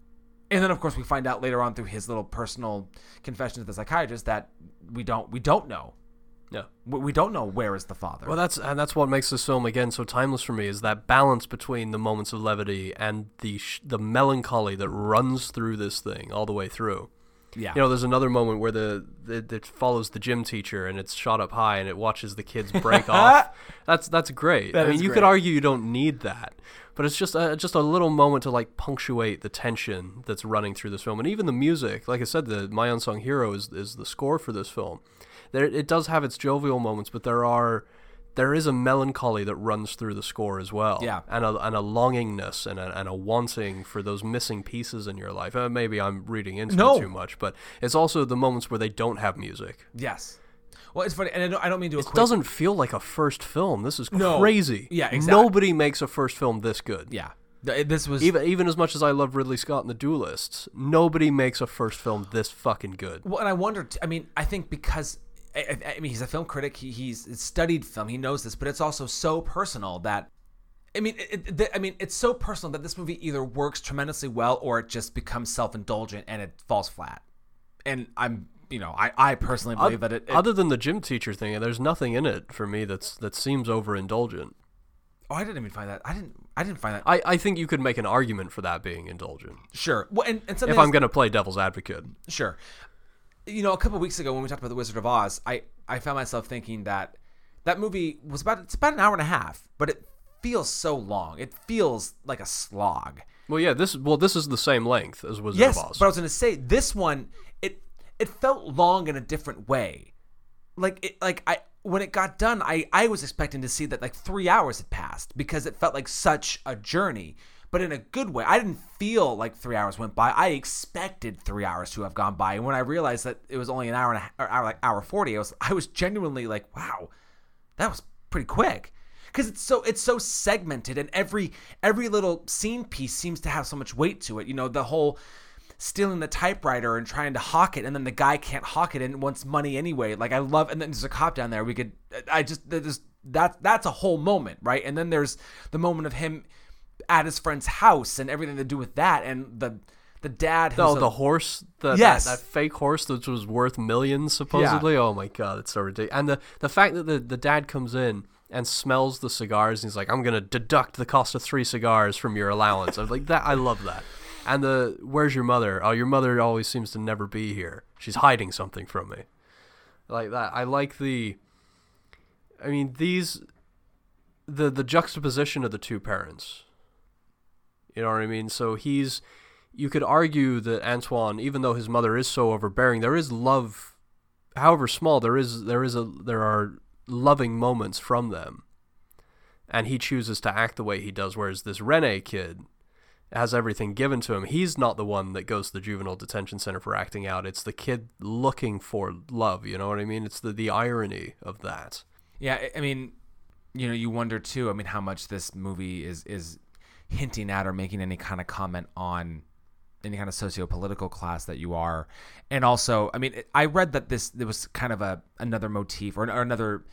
And then of course we find out later on through his little personal confession to the psychiatrist that we don't we don't know. yeah. We we don't know where is the father. Well, that's and that's what makes this film again so timeless for me is that balance between the moments of levity and the sh- the melancholy that runs through this thing all the way through. Yeah. You know, there's another moment where the, the it follows the gym teacher and it's shot up high and it watches the kids break off. That's that's great. That I mean, you great. could argue you don't need that, but it's just a, just a little moment to like punctuate the tension that's running through this film, and even the music. Like I said, the My Unsung Hero is is the score for this film. There, it does have its jovial moments, but there are there is a melancholy that runs through the score as well. Yeah. and a, and a longingness and a, and a wanting for those missing pieces in your life. Uh, maybe I'm reading into No. it too much, but it's also the moments where they don't have music. yes. Well, it's funny, and I don't, I don't mean to. It doesn't feel like a first film. This is No. crazy. Yeah, exactly. Nobody makes a first film this good. Yeah. This was Even even as much as I love Ridley Scott and The Duelists, nobody makes a first film this fucking good. Well, and I wonder. t- I mean, I think because I, I- mean, he's a film critic. He, he's studied film. He knows this, but it's also so personal that. I mean, it, it, I mean, it's so personal that this movie either works tremendously well or it just becomes self-indulgent and it falls flat. And I'm, you know, I, I personally believe that it. it Other than the gym teacher thing, there's nothing in it for me that's that seems overindulgent. oh, I didn't even find that. I didn't. I didn't find that. I, I think you could make an argument for that being indulgent. sure. Well, and, and If I'm going to play devil's advocate. Sure. You know, a couple weeks ago when we talked about The Wizard of Oz, I, I found myself thinking that that movie was about it's about an hour and a half, but it feels so long. It feels like a slog. Well, yeah, this well this is the same length as Wizard Yes, of Oz. but I was going to say this one it it felt long in a different way. Like it like I when it got done, I I was expecting to see that like 3 hours had passed because it felt like such a journey. But in a good way. I didn't feel like three hours went by. I expected three hours to have gone by, and when I realized that it was only an hour and a half, hour like hour forty, I was I was genuinely like, wow, that was pretty quick. Because it's so it's so segmented and every every little scene piece seems to have so much weight to it. You know the whole stealing the typewriter and trying to hawk it and then the guy can't hawk it and wants money anyway. Like i love and then there's a cop down there. We could i just there's that that's a whole moment right? And then there's the moment of him at his friend's house and everything to do with that and the the dad who's Oh, a- the horse, the, Yes. that, that fake horse that was worth millions supposedly. Oh my god, it's so ridiculous. And the the fact that the, the dad comes in and smells the cigars and he's like, "I'm gonna deduct the cost of three cigars from your allowance." I'm like that. I love that. And the where's your mother? Oh, your mother always seems to never be here. She's hiding something from me. Like that. I like the. I mean these. The the juxtaposition of the two parents. You know what I mean? So he's you could argue that Antoine, even though his mother is so overbearing, there is love, however small. There is there is a there are loving moments from them, and he chooses to act the way he does. Whereas this Rene kid has everything given to him. He's not the one that goes to the juvenile detention center for acting out. It's the kid looking for love. You know what I mean? It's the the irony of that. Yeah, I- I mean, you know, you wonder too. I mean, how much this movie is is hinting at or making any kind of comment on any kind of socio-political class that you are, and also, I mean, I read that this there was kind of a another motif or, or another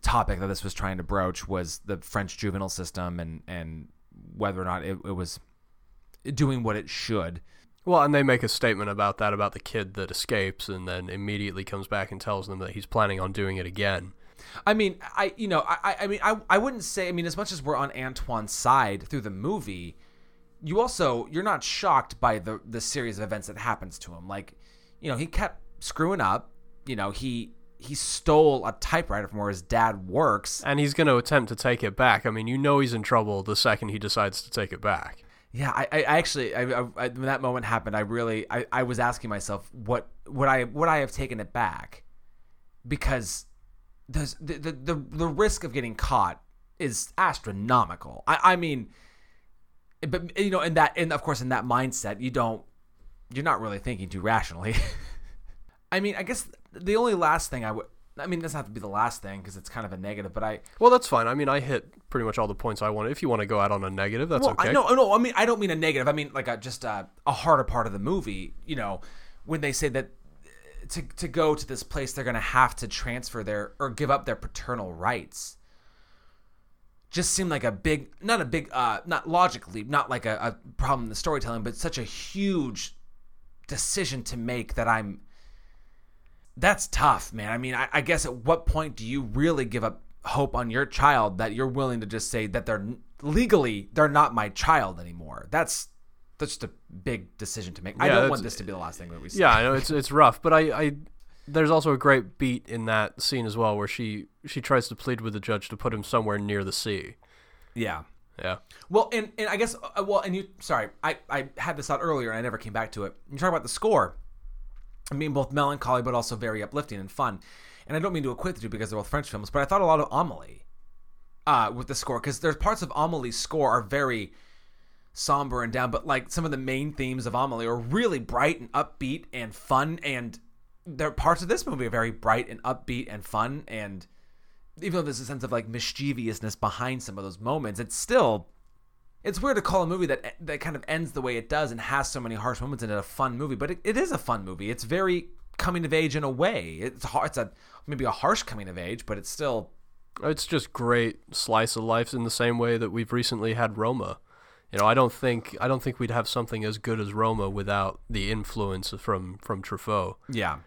topic that this was trying to broach was the French juvenile system and and whether or not it, it was doing what it should. Well, and they make a statement about that about the kid that escapes and then immediately comes back and tells them that he's planning on doing it again. I mean, I you know, I I mean, I I wouldn't say. I mean, as much as we're on Antoine's side through the movie, you also you're not shocked by the the series of events that happens to him. Like, you know, he kept screwing up. You know, he he stole a typewriter from where his dad works. And he's going to attempt to take it back. I mean, you know he's in trouble the second he decides to take it back. Yeah, I, I actually, I, I, when that moment happened, I really, I, I was asking myself, what would I, would I have taken it back? Because the, the, the, the risk of getting caught is astronomical. I, I mean, but you know, in that, and of course, in that mindset, you don't, you're not really thinking too rationally. I mean, I guess the only last thing I would, I mean, doesn't have to be the last thing because it's kind of a negative, but I. Well, that's fine. I mean, I hit pretty much all the points I wanted. If you want to go out on a negative, that's well, okay. I, no, no. I mean, I don't mean a negative. I mean like a, just a, a harder part of the movie. You know, when they say that to to go to this place, they're going to have to transfer their or give up their paternal rights. Just seemed like a big, not a big, uh, not logically, not like a, a problem in the storytelling, but such a huge decision to make that I'm. That's tough, man. I mean, I, I guess at what point do you really give up hope on your child that you're willing to just say that they're legally they're not my child anymore? That's that's just a big decision to make. I don't want this to be the last thing that we see. Yeah, I know it's it's rough, but I, I there's also a great beat in that scene as well where she she tries to plead with the judge to put him somewhere near the sea. yeah. Yeah. Well, and and I guess uh, well, and you sorry, I I had this out earlier and I never came back to it. You talk about the score, I mean both melancholy but also very uplifting and fun. And I don't mean to equate the two because they're both French films, but I thought a lot of Amelie uh, with the score because there's parts of Amelie's score are very somber and down, but like some of the main themes of Amelie are really bright and upbeat and fun, and there are parts of this movie are very bright and upbeat and fun, and even though there's a sense of like mischievousness behind some of those moments, it's still it's weird to call a movie that that kind of ends the way it does and has so many harsh moments in it a fun movie, but it, it is a fun movie. It's very coming of age in a way. It's har- it's a maybe a harsh coming of age, but it's still It's just great slice of life in the same way that we've recently had Roma. You know, I don't think I don't think we'd have something as good as Roma without the influence from from Truffaut. yeah.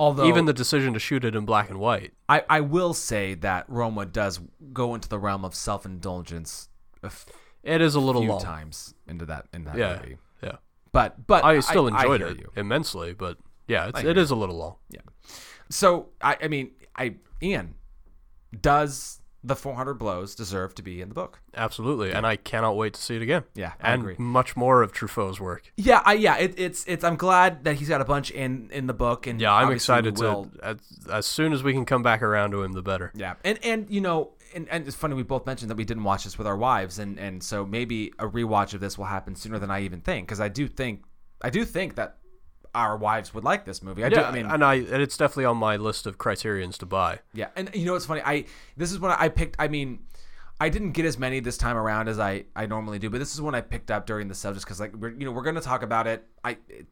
Although Even the decision to shoot it in black and white. I, I will say that Roma does go into the realm of self indulgence It is a little few long. times into that in that Yeah, movie. yeah. But but I still I enjoyed hear it You. immensely, but yeah, it's, it is a little long. Yeah. So I I mean I Ian does the 400 blows deserve to be in the book? Absolutely, and I cannot wait to see it again. Yeah, I and agree. much more of Truffaut's work. Yeah, I, yeah, it, it's it's. I'm glad that he's got a bunch in in the book, and Yeah, I'm excited to as, as soon as we can come back around to him, the better. Yeah, and and you know, and, and it's funny we both mentioned that we didn't watch this with our wives, and and so maybe a rewatch of this will happen sooner than I even think, because I do think I do think that our wives would like this movie. I do. I mean, and I and it's definitely on my list of criterions to buy. Yeah, and you know what's funny? I this is when I picked. I mean, I didn't get as many this time around as I I normally do, but this is one I picked up during the sub just because like we're you know we're gonna talk about it. I it,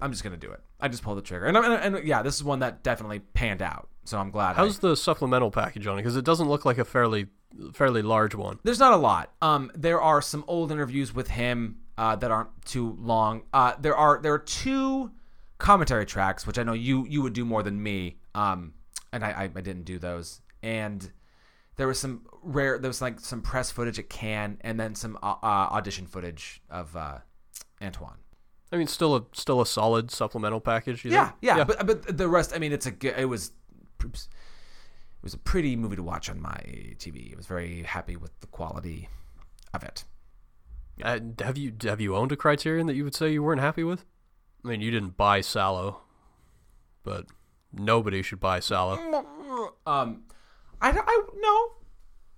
I'm just gonna do it. I just pulled the trigger, and, and, and yeah, this is one that definitely panned out. So I'm glad. I- How's the supplemental package on it? Because it doesn't look like a fairly fairly large one. There's not a lot. Um, there are some old interviews with him uh, that aren't too long. Uh, there are there are two commentary tracks, which I know you you would do more than me. Um, and I, I, I didn't do those. And there was some rare. There was like some press footage at Cannes, and then some uh, uh, audition footage of uh, Antoine. I mean, still a still a solid supplemental package. you Yeah, yeah, But but the rest. I mean, it's a good. It was. It was a pretty movie to watch on my TV. I was very happy with the quality of it. Uh, have you have you owned a Criterion that you would say you weren't happy with? I mean, you didn't buy Salò, but nobody should buy Salò. Um, I, I no,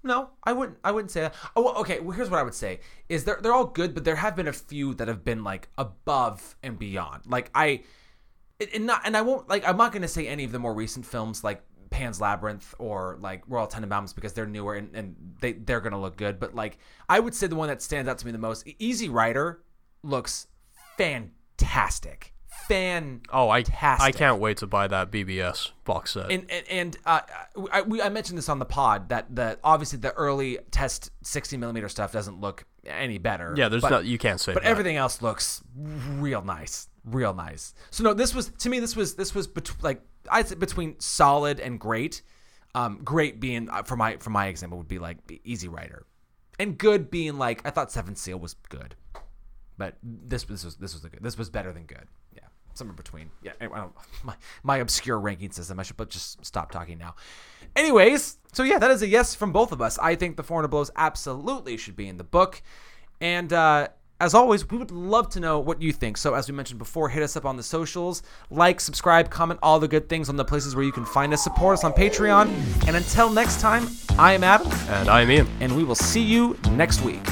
no, I wouldn't. I wouldn't say that. Oh, okay. Well, here's what I would say: is they're they're all good, but there have been a few that have been like above and beyond. Like I, and not, and I won't like. I'm not going to say any of the more recent films like Pan's Labyrinth or like Royal Tenenbaums because they're newer and, and they they're going to look good. But like, I would say the one that stands out to me the most, Easy Rider, looks fantastic. Fan. Oh, I I can't wait to buy that BBS box set. and and, and uh, I, we, I mentioned this on the pod that the obviously the early test 60 millimeter stuff doesn't look any better. yeah, there's but, not you can't say but that. everything else looks real nice, real nice. So no, this was to me this was this was bet- like I'd say between solid and great. Um, great being uh, for my for my example would be like Easy Rider, and good being like I thought Seven Seal was good, but this this was this was a good this was better than good. Yeah, somewhere between. Yeah, I don't, my my obscure ranking system. I should but just stop talking now. Anyways, so yeah, that is a yes from both of us. I think the 400 blows absolutely should be in the book, and. uh as always, we would love to know what you think. So, as we mentioned before, hit us up on the socials, like, subscribe, comment, all the good things on the places where you can find us. Support us on Patreon. And until next time, I am Adam. And I'm Ian. And we will see you next week.